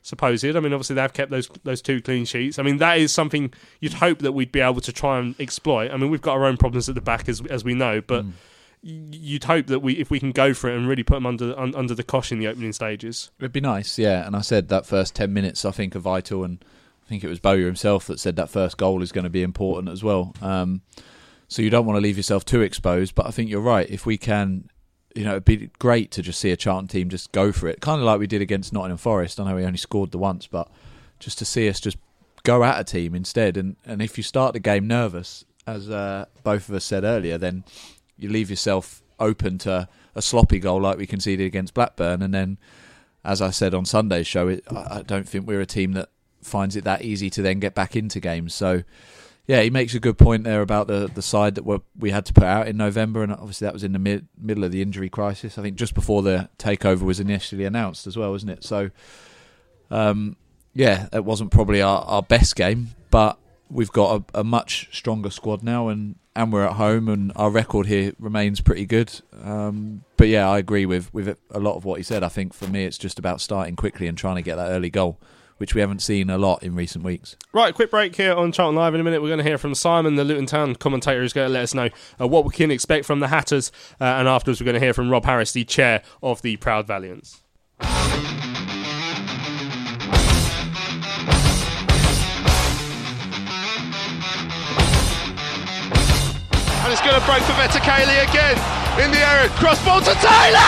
S2: supposed. I mean, obviously they've kept those those two clean sheets. I mean, that is something you'd hope that we'd be able to try and exploit. I mean, we've got our own problems at the back as as we know, but. Mm. You'd hope that we, if we can go for it and really put them under un, under the cosh in the opening stages,
S3: it'd be nice, yeah. And I said that first ten minutes, I think, are vital, and I think it was Bowyer himself that said that first goal is going to be important as well. Um, so you don't want to leave yourself too exposed. But I think you're right. If we can, you know, it'd be great to just see a Charlton team just go for it, kind of like we did against Nottingham Forest. I know we only scored the once, but just to see us just go at a team instead. And and if you start the game nervous, as uh, both of us said earlier, then you leave yourself open to a sloppy goal like we conceded against Blackburn. And then, as I said on Sunday's show, it, I don't think we're a team that finds it that easy to then get back into games. So yeah, he makes a good point there about the the side that we we had to put out in November, and obviously that was in the mid, middle of the injury crisis. I think just before the takeover was initially announced as well, wasn't it? So, um, yeah, it wasn't probably our, our best game, but we've got a, a, much stronger squad now, and, and we're at home, and our record here remains pretty good. Um, but yeah, I agree with with a lot of what he said. I think for me, it's just about starting quickly and trying to get that early goal which we haven't seen a lot in recent weeks.
S2: Right, quick break here on Charlton Live. In a minute, we're going to hear from Simon, the Luton Town commentator, who's going to let us know uh, what we can expect from the Hatters. Uh, and afterwards, we're going to hear from Rob Harris, the chair of the Proud Valiants. And it's going to break for Vetokele again in the area. Cross ball to Taylor!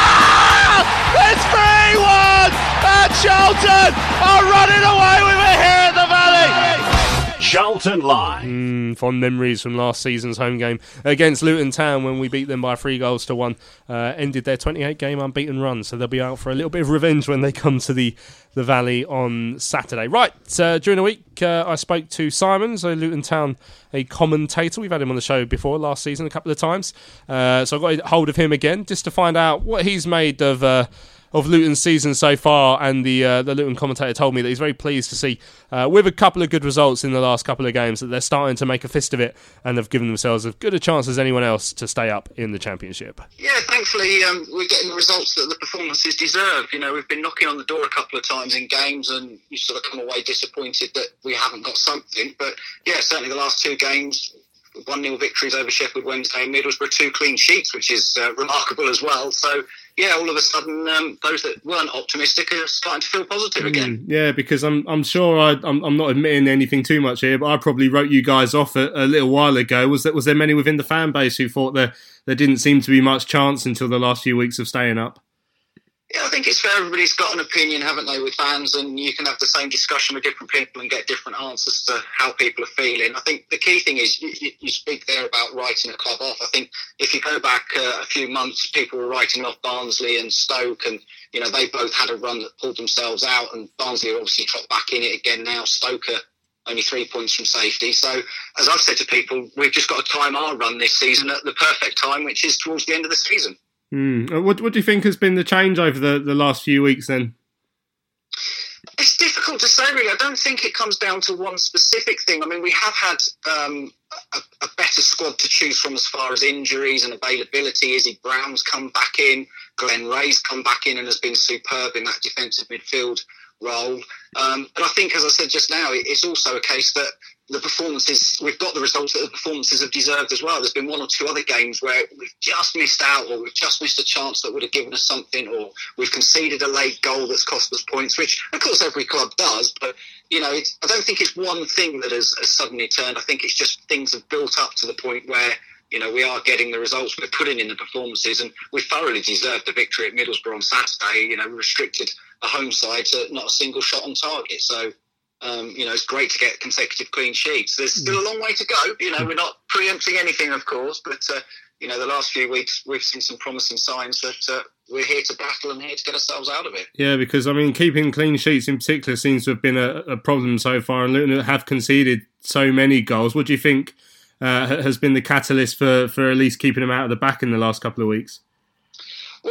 S2: It's 3 1! And Charlton are running away with it here at the Valley!
S7: Charlton Live.
S2: Mm, fond memories from last season's home game against Luton Town when we beat them by three goals to one. Uh, ended their 28 game unbeaten run, so they'll be out for a little bit of revenge when they come to the, the Valley on Saturday. Right, uh, during the week, uh, I spoke to Simon, so Luton Town, a commentator. We've had him on the show before last season a couple of times, uh, so I got hold of him again just to find out what he's made of uh, of Luton's season so far, and the uh, the Luton commentator told me that he's very pleased to see, uh, with a couple of good results in the last couple of games, that they're starting to make a fist of it and have given themselves as good a chance as anyone else to stay up in the championship.
S8: Yeah, thankfully um, we're getting the results that the performances deserve. You know, we've been knocking on the door a couple of times in games, and you sort of come away disappointed that we haven't got something. But yeah, certainly the last two games, one 0 victories over Sheffield Wednesday and Middlesbrough, two clean sheets, which is uh, remarkable as well. So yeah, all of a sudden, um, those that weren't optimistic are starting to feel positive again.
S2: Mm, yeah, because I'm I'm sure I I'm, I'm, not admitting anything too much here, but I probably wrote you guys off a, a, little while ago. Was that was there many within the fan base who thought there there didn't seem to be much chance until the last few weeks of staying up?
S8: Yeah, I think it's fair. Everybody's got an opinion, haven't they, with fans, and you can have the same discussion with different people and get different answers to how people are feeling. I think the key thing is you, you speak there about writing a club off. I think if you go back uh, a few months, people were writing off Barnsley and Stoke, and you know they both had a run that pulled themselves out, and Barnsley are obviously dropped back in it again now. Stoke are only three points from safety. So, as I've said to people, we've just got to time our run this season at the perfect time, which is towards the end of the season.
S2: Mm. What, what do you think has been the change over the, the last few weeks then?
S8: It's difficult to say, really. I don't think it comes down to one specific thing. I mean, we have had um, a, a, better squad to choose from as far as injuries and availability. Izzy Brown's come back in, Glen Rea's come back in and has been superb in that defensive midfield role. Um, but I think, as I said just now, it's also a case that the performances, we've got the results that the performances have deserved as well. There's been one or two other games where we've just missed out or we've just missed a chance that would have given us something or we've conceded a late goal that's cost us points, which of course every club does. But, you know, I don't think it's one thing that has, has suddenly turned. I think it's just things have built up to the point where you know, we are getting the results, we're putting in the performances, and we thoroughly deserved the victory at Middlesbrough on Saturday. You know, we restricted a home side to not a single shot on target. So, um, you know, it's great to get consecutive clean sheets. There's still a long way to go. You know, we're not preempting anything, of course, but, uh, you know, the last few weeks we've seen some promising signs that uh, we're here to battle and here to get ourselves out of it.
S2: Yeah, because I mean, keeping clean sheets in particular seems to have been a, a problem so far, and Luton have conceded so many goals. What do you think uh, has been the catalyst for, for at least keeping them out of the back in the last couple of weeks?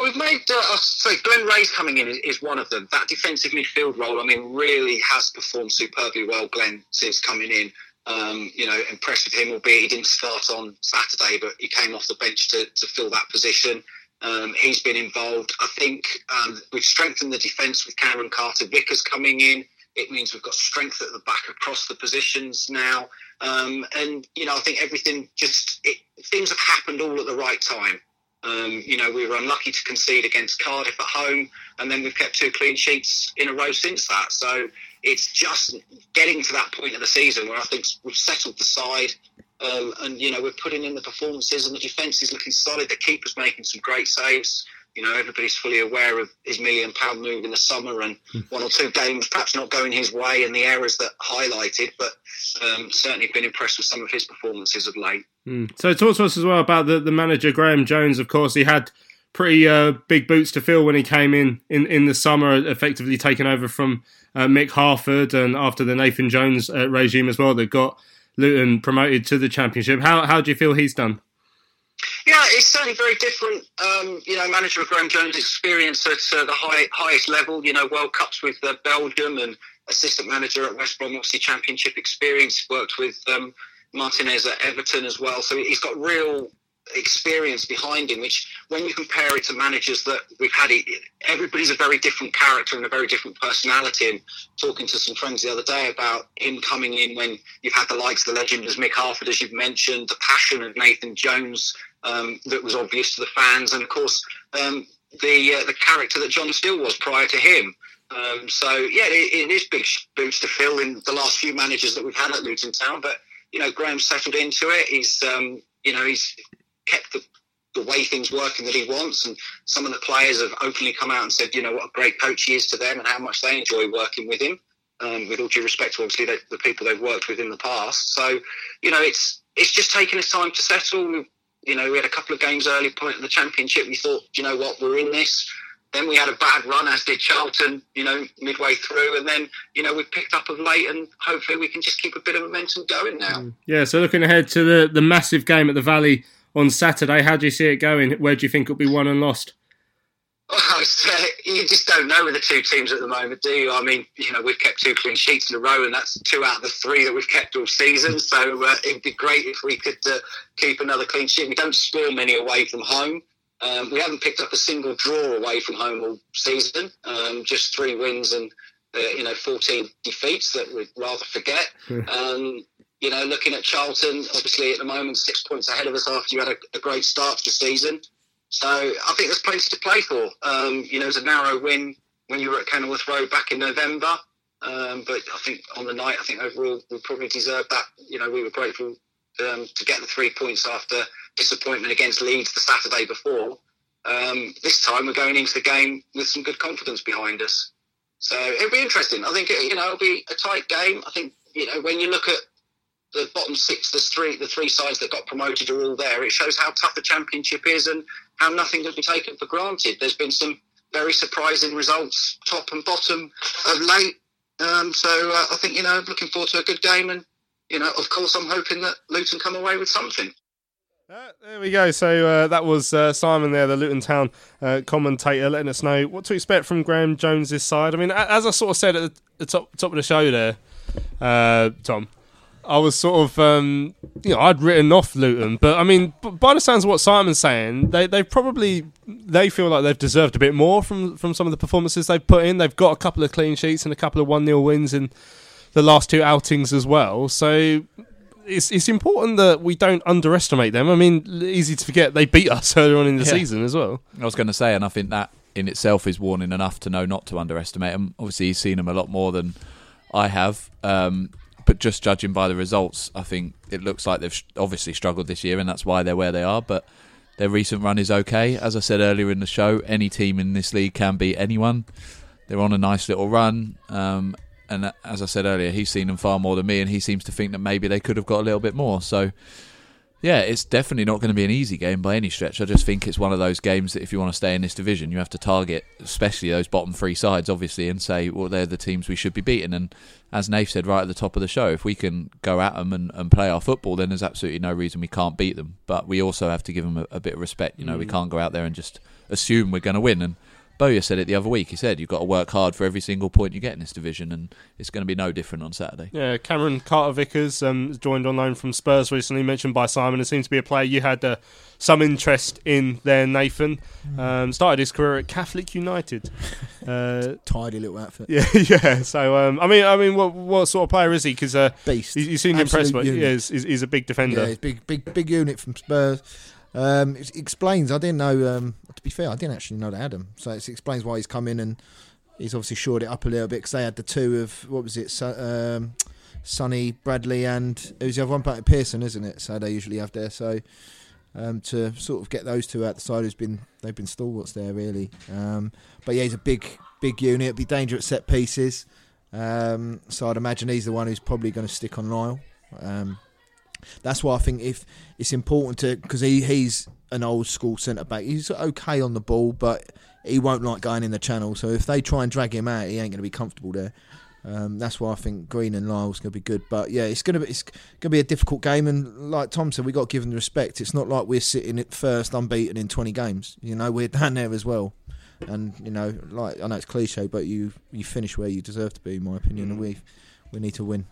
S8: We've made, uh, so Glen Rea's coming in is, is, one of them. That defensive midfield role, I mean, really has performed superbly well, Glenn, since coming in. Um, you know, impressed with him, albeit he didn't start on Saturday, but he came off the bench to, to fill that position. Um, he's been involved. I think um, we've strengthened the defence with Cameron Carter Vickers coming in. It means we've got strength at the back across the positions now. Um, and, you know, I think everything just, it, things have happened all at the right time. Um, you know, we were unlucky to concede against Cardiff at home, and then we've kept two clean sheets in a row since that. So it's just getting to that point of the season where I think we've settled the side. Um, and you know we're putting in the performances, and the defence is looking solid. The keeper's making some great saves. You know everybody's fully aware of his million pound move in the summer, and one or two games perhaps not going his way, and the errors that highlighted. But um, certainly been impressed with some of his performances of late.
S2: Mm. So talk to us as well about the, the manager Graeme Jones. Of course, he had pretty uh, big boots to fill when he came in in, in the summer, effectively taking over from uh, Mick Harford, and after the Nathan Jones uh, regime as well, that got Luton promoted to the Championship. How how do you feel he's done?
S8: Yeah, it's certainly very different. Um, you know, manager of Graeme Jones' experience at uh, the high, highest level. You know, World Cups with uh, Belgium and assistant manager at West Brom, obviously Championship experience. Worked with um, Martinez at Everton as well, so he's got real experience behind him, which when you compare it to managers that we've had, everybody's a very different character and a very different personality. And talking to some friends the other day about him coming in when you've had the likes of the legend as Mick Harford, as you've mentioned, the passion of Nathan Jones um, that was obvious to the fans, and of course um, the uh, the character that John Still was prior to him. Um, so yeah, it, it is big boots to fill in the last few managers that we've had at Luton Town, but you know Graeme settled into it. He's um, you know he's kept the, the way things working that he wants. And some of the players have openly come out and said, you know, what a great coach he is to them and how much they enjoy working with him. Um, with all due respect to obviously the, the, people they've worked with in the past. So, you know, it's it's just taken its time to settle. You know, we had a couple of games early point in the championship. We thought, you know what, we're in this. Then we had a bad run, as did Charlton, you know, midway through. And then, you know, we've picked up of late and hopefully we can just keep a bit of momentum going now. Mm.
S2: Yeah, so looking ahead to the, the massive game at the Valley on Saturday. How do you see it going? Where do you think it'll be won and lost?
S8: Oh, uh, you just don't know with the two teams at the moment, do you? I mean, you know, we've kept two clean sheets in a row, and that's two out of the three that we've kept all season. So uh, it'd be great if we could uh, keep another clean sheet. We don't score many away from home. Um, we haven't picked up a single draw away from home all season. Um, just three wins and uh, you know 14 defeats that we'd rather forget. um, you know, looking at Charlton, obviously at the moment six points ahead of us after you had a, a great start to the season. So I think there's plenty to play for. Um, you know, it was a narrow win when you were at Kenilworth Road back in November. Um, but I think on the night, I think overall we probably deserved that. You know, we were grateful um, to get the three points after disappointment against Leeds the Saturday before. Um, this time we're going into the game with some good confidence behind us. So it'll be interesting. I think, you know, it'll be a tight game. I think, you know, when you look at the bottom six, the three, the three sides that got promoted are all there. It shows how tough the championship is and how nothing can be taken for granted. There's been some very surprising results, top and bottom of late. Um, so uh, I think you know, looking forward to a good game, and you know, of course, I'm hoping that Luton come away with something.
S2: Uh, there we go. So uh, that was uh, Simon there, the Luton Town uh, commentator, letting us know what to expect from Graeme Jones's side. I mean, as I sort of said at the top top of the show there, uh, Tom, I was sort of, um, you know, I'd written off Luton, but I mean, by the sounds of what Simon's saying, they they probably they feel like they've deserved a bit more from from some of the performances they've put in. They've got a couple of clean sheets and a couple of one 0 wins in the last two outings as well. So it's it's important that we don't underestimate them. I mean, easy to forget they beat us earlier on in the yeah. season as well.
S3: I was going to say, and I think that in itself is warning enough to know not to underestimate them. Obviously, he's seen them a lot more than I have. Um, but just judging by the results, I think it looks like they've obviously struggled this year, and that's why they're where they are. But their recent run is okay. As I said earlier in the show, any team in this league can beat anyone. They're on a nice little run. Um, and as I said earlier, he's seen them far more than me, and he seems to think that maybe they could have got a little bit more. So, yeah, it's definitely not going to be an easy game by any stretch. I just think it's one of those games that if you want to stay in this division, you have to target, especially those bottom three sides, obviously, and say, well, they're the teams we should be beating. And as Nath said right at the top of the show, if we can go at them and, and play our football, then there's absolutely no reason we can't beat them. But we also have to give them a, a bit of respect. You know, mm. we can't go out there and just assume we're going to win. And Bowyer said it the other week. He said you've got to work hard for every single point you get in this division, and it's going to be no different on Saturday.
S2: Yeah, Cameron Carter Vickers um, joined on loan from Spurs recently, mentioned by Simon. It seems to be a player you had uh, some interest in there, Nathan. Hmm. Um, started his career at Catholic United.
S4: Uh, Tidy little outfit.
S2: Yeah, yeah. So um, I mean, I mean, what what sort of player is he? Because uh,
S4: beast.
S2: You, you seem impressed, but yeah, he's, he's, a big defender.
S4: Yeah, he's big, big, big unit from Spurs. Um, it explains. I didn't know. Um, to be fair, I didn't actually know they had him. So it explains why he's come in and he's obviously shored it up a little bit because they had the two of what was it, um, Sonny Bradley and who's the other one? Patrick Pearson, isn't it? So they usually have there. So um, to sort of get those two out the side, has been they've been stalwarts there really. Um, but yeah, he's a big big unit. Be dangerous set pieces. Um, so I'd imagine he's the one who's probably going to stick on Lyle. That's why I think if it's important to because he, he's an old school centre back. He's okay on the ball, but he won't like going in the channel. So if they try and drag him out, he ain't going to be comfortable there. Um, that's why I think Green and Lyle's going to be good. But yeah, it's going to be it's going to be a difficult game. And like Tom said, we got to give them the respect. It's not like we're sitting at first unbeaten in 20 games. You know, we're down there as well. And you know, like I know it's cliche, but you you finish where you deserve to be, in my opinion. And we we need to win.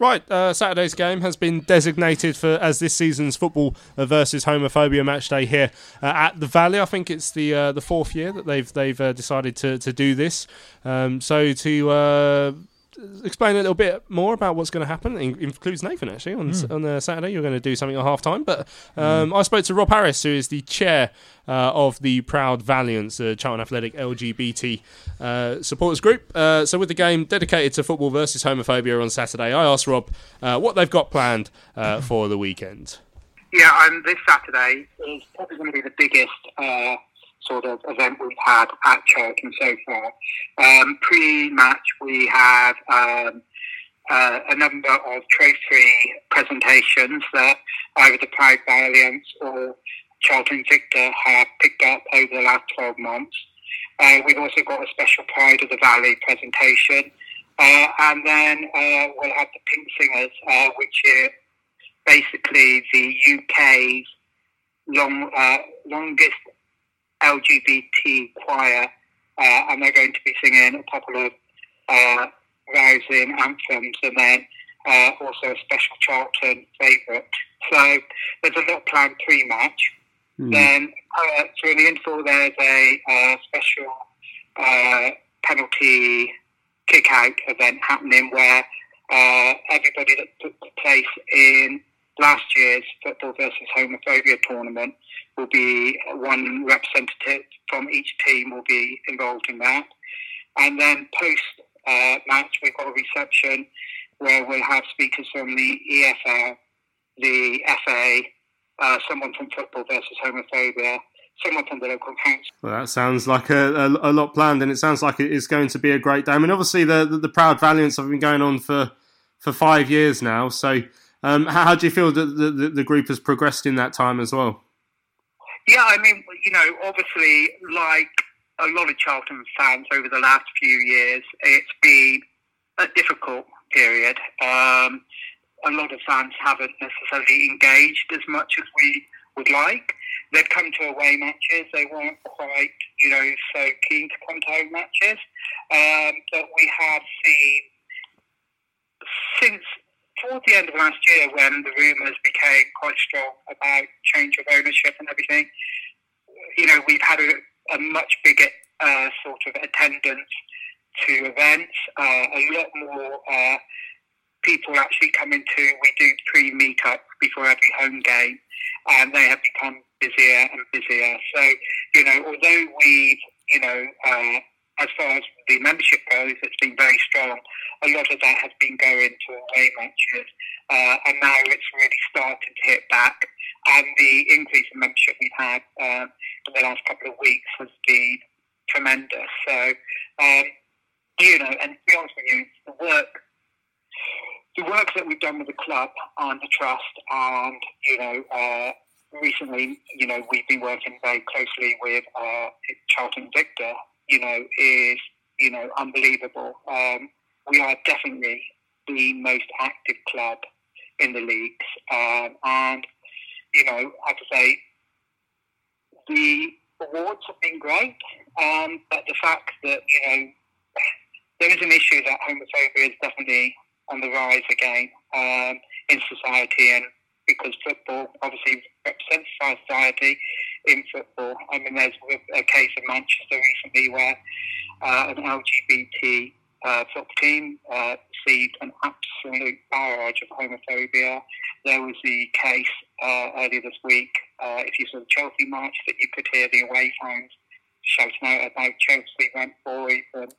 S2: Right, uh, Saturday's game has been designated for as this season's football versus homophobia match day here uh, at the Valley. I think it's the uh, the fourth year that they've they've uh, decided to to do this. Um, so to uh, explain a little bit more about what's going to happen. It includes Nathan actually on mm. on uh, Saturday. You're going to do something at half time. But um, mm. I spoke to Rob Harris, who is the chair uh, of the Proud Valiants, uh, Charlton Athletic LGBT uh, supporters group. Uh, so with the game dedicated to football versus homophobia on Saturday, I asked Rob uh, what they've got planned for the weekend.
S9: Yeah, um, this Saturday is probably going to be the biggest sort of event we've had at Charlton so far. Um, pre-match, we have um, uh, a number of trophy presentations that either the Proud Valiants or Charlton Invicta have picked up over the last 12 months. Uh, we've also got a special Pride of the Valley presentation. Uh, and then uh, we'll have the Pink Singers, uh, which is basically the UK's long, uh, longest LGBT choir, uh, and they're going to be singing a couple of uh, rousing anthems and then uh, also a special Charlton favourite. So there's a lot planned pre-match. Mm. Then uh, in the interval, there's a uh, special uh, penalty kick-out event happening where uh, everybody that took place in last year's football versus homophobia tournament will be one representative from each team will be involved in that. And then post uh, match, we've got a reception where we'll have speakers from the EFL, the FA, uh, someone from football versus homophobia, someone from the local council.
S2: Well, that sounds like a, a, a, lot planned, and it sounds like it is going to be a great day. I mean, obviously, the, the, the Proud Valiants have been going on for, for five years now, so um, how, how, do you feel that the, the, the, group has progressed in that time as well?
S9: Yeah, I mean, you know, obviously, like a lot of Charlton fans over the last few years, it's been a difficult period. Um, a lot of fans haven't necessarily engaged as much as we would like. They've come to away matches. They weren't quite, you know, so keen to come to home matches. Um, but we have seen since towards the end of last year, when the rumours became quite strong about change of ownership and everything, you know, we've had a, a much bigger uh, sort of attendance to events, uh, a lot more uh, people actually coming to. We do pre meetups before every home game, and they have become busier and busier. So, you know, although we've, you know, uh, as far as the membership goes, it's been very strong. A lot of that has been going to away matches, uh, and now it's really starting to hit back. And the increase in membership we've had um, in the last couple of weeks has been tremendous. So, um, you know, and to be honest with you, the work, the work that we've done with the club and the trust, and you know, uh, recently, you know, we've been working very closely with uh, Charlton Invicta. You know, is you know unbelievable. Um, we are definitely the most active club in the leagues, um, and you know, I say, the awards have been great, um, but the fact that you know there is an issue that homophobia is definitely on the rise again um, in society, and because football obviously represents society in football. I mean, there's a case in Manchester recently where uh, an LGBT uh, football team uh, received an absolute barrage of homophobia. There was the case uh, earlier this week, uh, if you saw the Chelsea match, that you could hear the away fans shouting out about Chelsea went boys and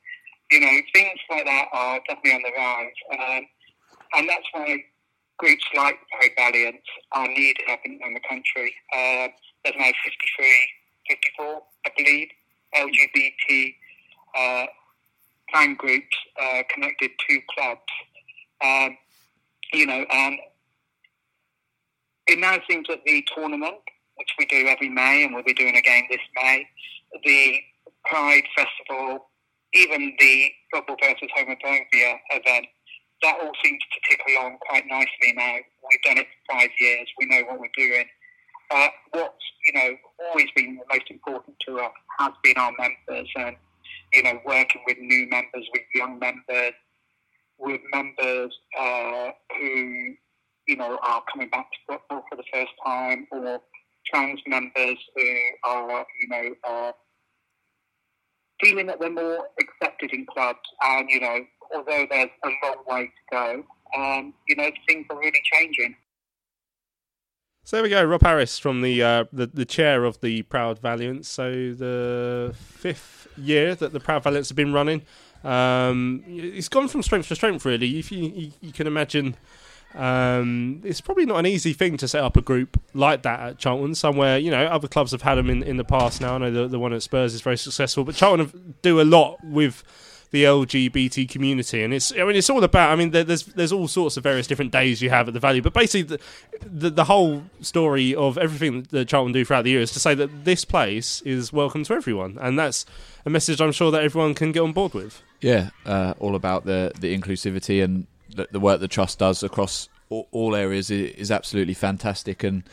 S9: you know things like that are definitely on the rise, um, and that's why groups like Proud Valiant are needed up in, in the country. Uh, there's now 53, 54, I believe, LGBT uh, fan groups uh, connected to clubs. Um, you know, and it now seems that the tournament, which we do every May, and we'll be doing again this May, the Pride Festival, even the Football versus Homophobia event, that all seems to tick along quite nicely now. We've done it for five years. We know what we're doing. Uh, what's you know always been the most important to us has been our members and you know working with new members, with young members, with members uh, who you know are coming back to football for the first time, or trans members who are you know feeling that they're more accepted in clubs, and you know although there's a long way to go, um, you know things are really changing.
S2: So there we go, Rob Harris from the, uh, the the chair of the Proud Valiants. So the fifth year that the Proud Valiants have been running, um, it's gone from strength to strength. Really, if you you, you can imagine, um, it's probably not an easy thing to set up a group like that at Charlton. Somewhere you know other clubs have had them in, in the past. Now I know the the one at Spurs is very successful, but Charlton do a lot with the LGBT community, and it's I mean it's all about. I mean there's there's all sorts of various different days you have at the Valley, but basically the the, the whole story of everything that Charlton do throughout the year is to say that this place is welcome to everyone, and that's a message I'm sure that everyone can get on board with.
S3: Yeah, uh, all about the the inclusivity and the, the work the trust does across all, areas is, is, absolutely fantastic, and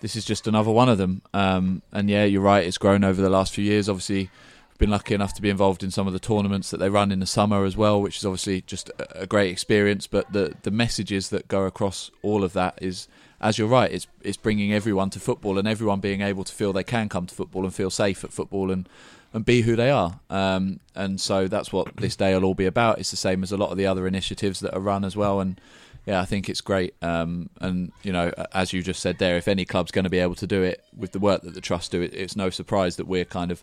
S3: this is just another one of them. Um, and yeah, you're right; it's grown over the last few years. Obviously been lucky enough to be involved in some of the tournaments that they run in the summer as well, which is obviously just a, great experience. But the the messages that go across all of that is, as you're right, it's it's bringing everyone to football and everyone being able to feel they can come to football and feel safe at football and and be who they are. Um, and so that's what this day will all be about. It's the same as a lot of the other initiatives that are run as well. And yeah, I think it's great. Um, and you know, as you just said there, if any club's going to be able to do it with the work that the trust do, it, it's no surprise that we're kind of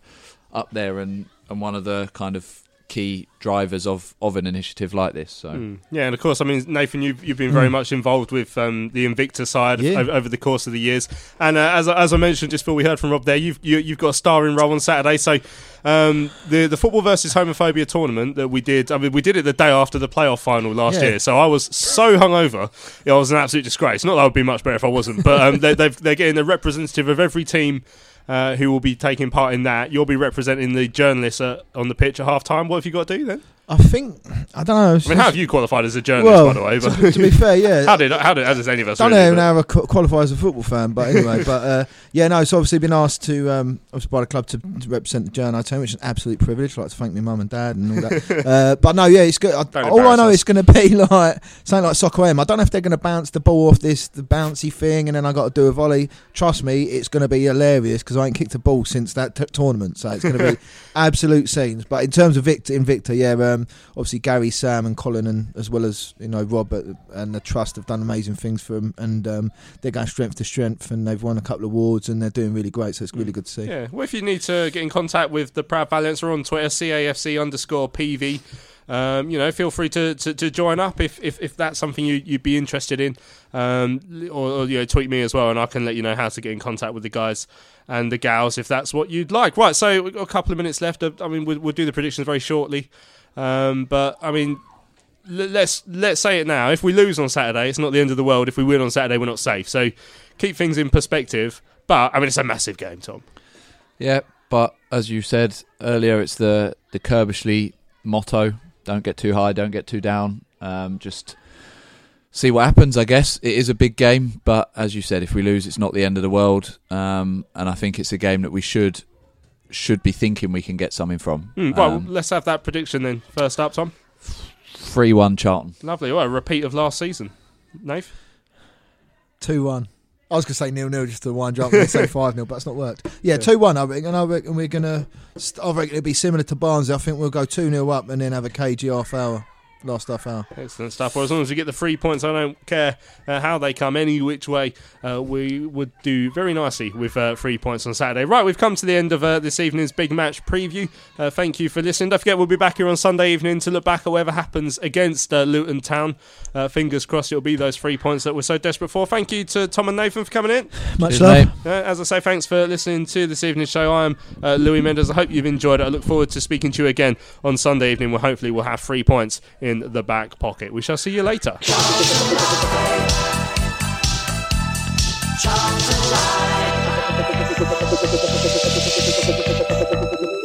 S3: up there and, and one of the kind of key drivers of, of an initiative like this. So mm.
S2: yeah, and of course, I mean Nathan, you've you've been very mm. much involved with um, the Invicta side yeah. over, over, the course of the years, and uh, as as I mentioned just before we heard from Rob there, you've you, have you have got a starring role on Saturday. So um, the the football versus homophobia tournament that we did, I mean we did it the day after the playoff final last yeah. year. So I was so hungover, it was an absolute disgrace. Not that I would be much better if I wasn't, but um, they, they're getting a representative of every team uh, who will be taking part in that. You'll be representing the journalists uh, on the pitch at half time. What have you got to do then?
S4: I think I don't know.
S2: I mean, how have you qualified as a journalist, well, by the way?
S4: But to, to, be fair, yeah.
S2: how did how did how does any of us?
S4: I don't really, know how I qualify as a football fan, but anyway, but uh, yeah, no. It's obviously been asked to um, obviously by the club to, to represent the journal team, which is an absolute privilege. I'd like to thank my mum and dad and all that. uh, but no, yeah, it's good. I, all I know is going to be like something like Soccer AM. I don't know if they're going to bounce the ball off this the bouncy thing, and then I got to do a volley. Trust me, it's going to be hilarious because I ain't kicked a ball since that t- tournament, so it's going to be absolute scenes. But in terms of Victor, Invicta, yeah. um, obviously Gary, Sam, and Colin, and as well as you know Robert and the trust have done amazing things for them, and um, they're going strength to strength, and they've won a couple of awards, and they're doing really great. So it's really good to see.
S2: Yeah. Well, if you need to get in contact with the Proud Valiants, we're on Twitter, CAFC underscore PV. Um, you know, feel free to, to, to join up if, if, if that's something you, you'd be interested in. Um, or, or, you know, tweet me as well, and I can let you know how to get in contact with the guys and the gals if that's what you'd like. Right, so we've got a couple of minutes left. I mean, we'll, we'll do the predictions very shortly. Um, but, I mean, let's let's say it now. If we lose on Saturday, it's not the end of the world. If we win on Saturday, we're not safe. So keep things in perspective. But I mean, it's a massive game, Tom.
S3: Yeah, but as you said earlier, it's the the Curbishley motto: don't get too high, don't get too down. Um, just see what happens. I guess it is a big game, but as you said, if we lose, it's not the end of the world. Um, and I think it's a game that we should should be thinking we can get something from.
S2: Mm, well, um, let's have that prediction then. First up, Tom.
S3: Three one Charlton.
S2: Lovely. Well, a repeat of last season. Nave.
S4: Two one. I was going to say nil nil just to wind you up and say five nil, but that's not worked. Yeah, two one. I reckon. I reckon we're gonna. I reckon it'll be similar to Barnsley. I think we'll go two 0 up and then have a cagey half hour last half hour.
S2: Excellent stuff. Well, as long as we get the three points, I don't care uh, how they come, any which way. Uh, we would do very nicely with uh, three points on Saturday. Right, we've come to the end of uh, this evening's big match preview. Uh, thank you for listening. Don't forget, we'll be back here on Sunday evening to look back at whatever happens against uh, Luton Town. fingers crossed it'll be those three points that we're so desperate for. Thank you to Tom and Nathan for coming in.
S4: Much love.
S2: as I say, thanks for listening to this evening's show. I am Louis Mendes. I hope you've enjoyed it. I look forward to speaking to you again on Sunday evening where hopefully we'll have three points in the back pocket. We shall see you later.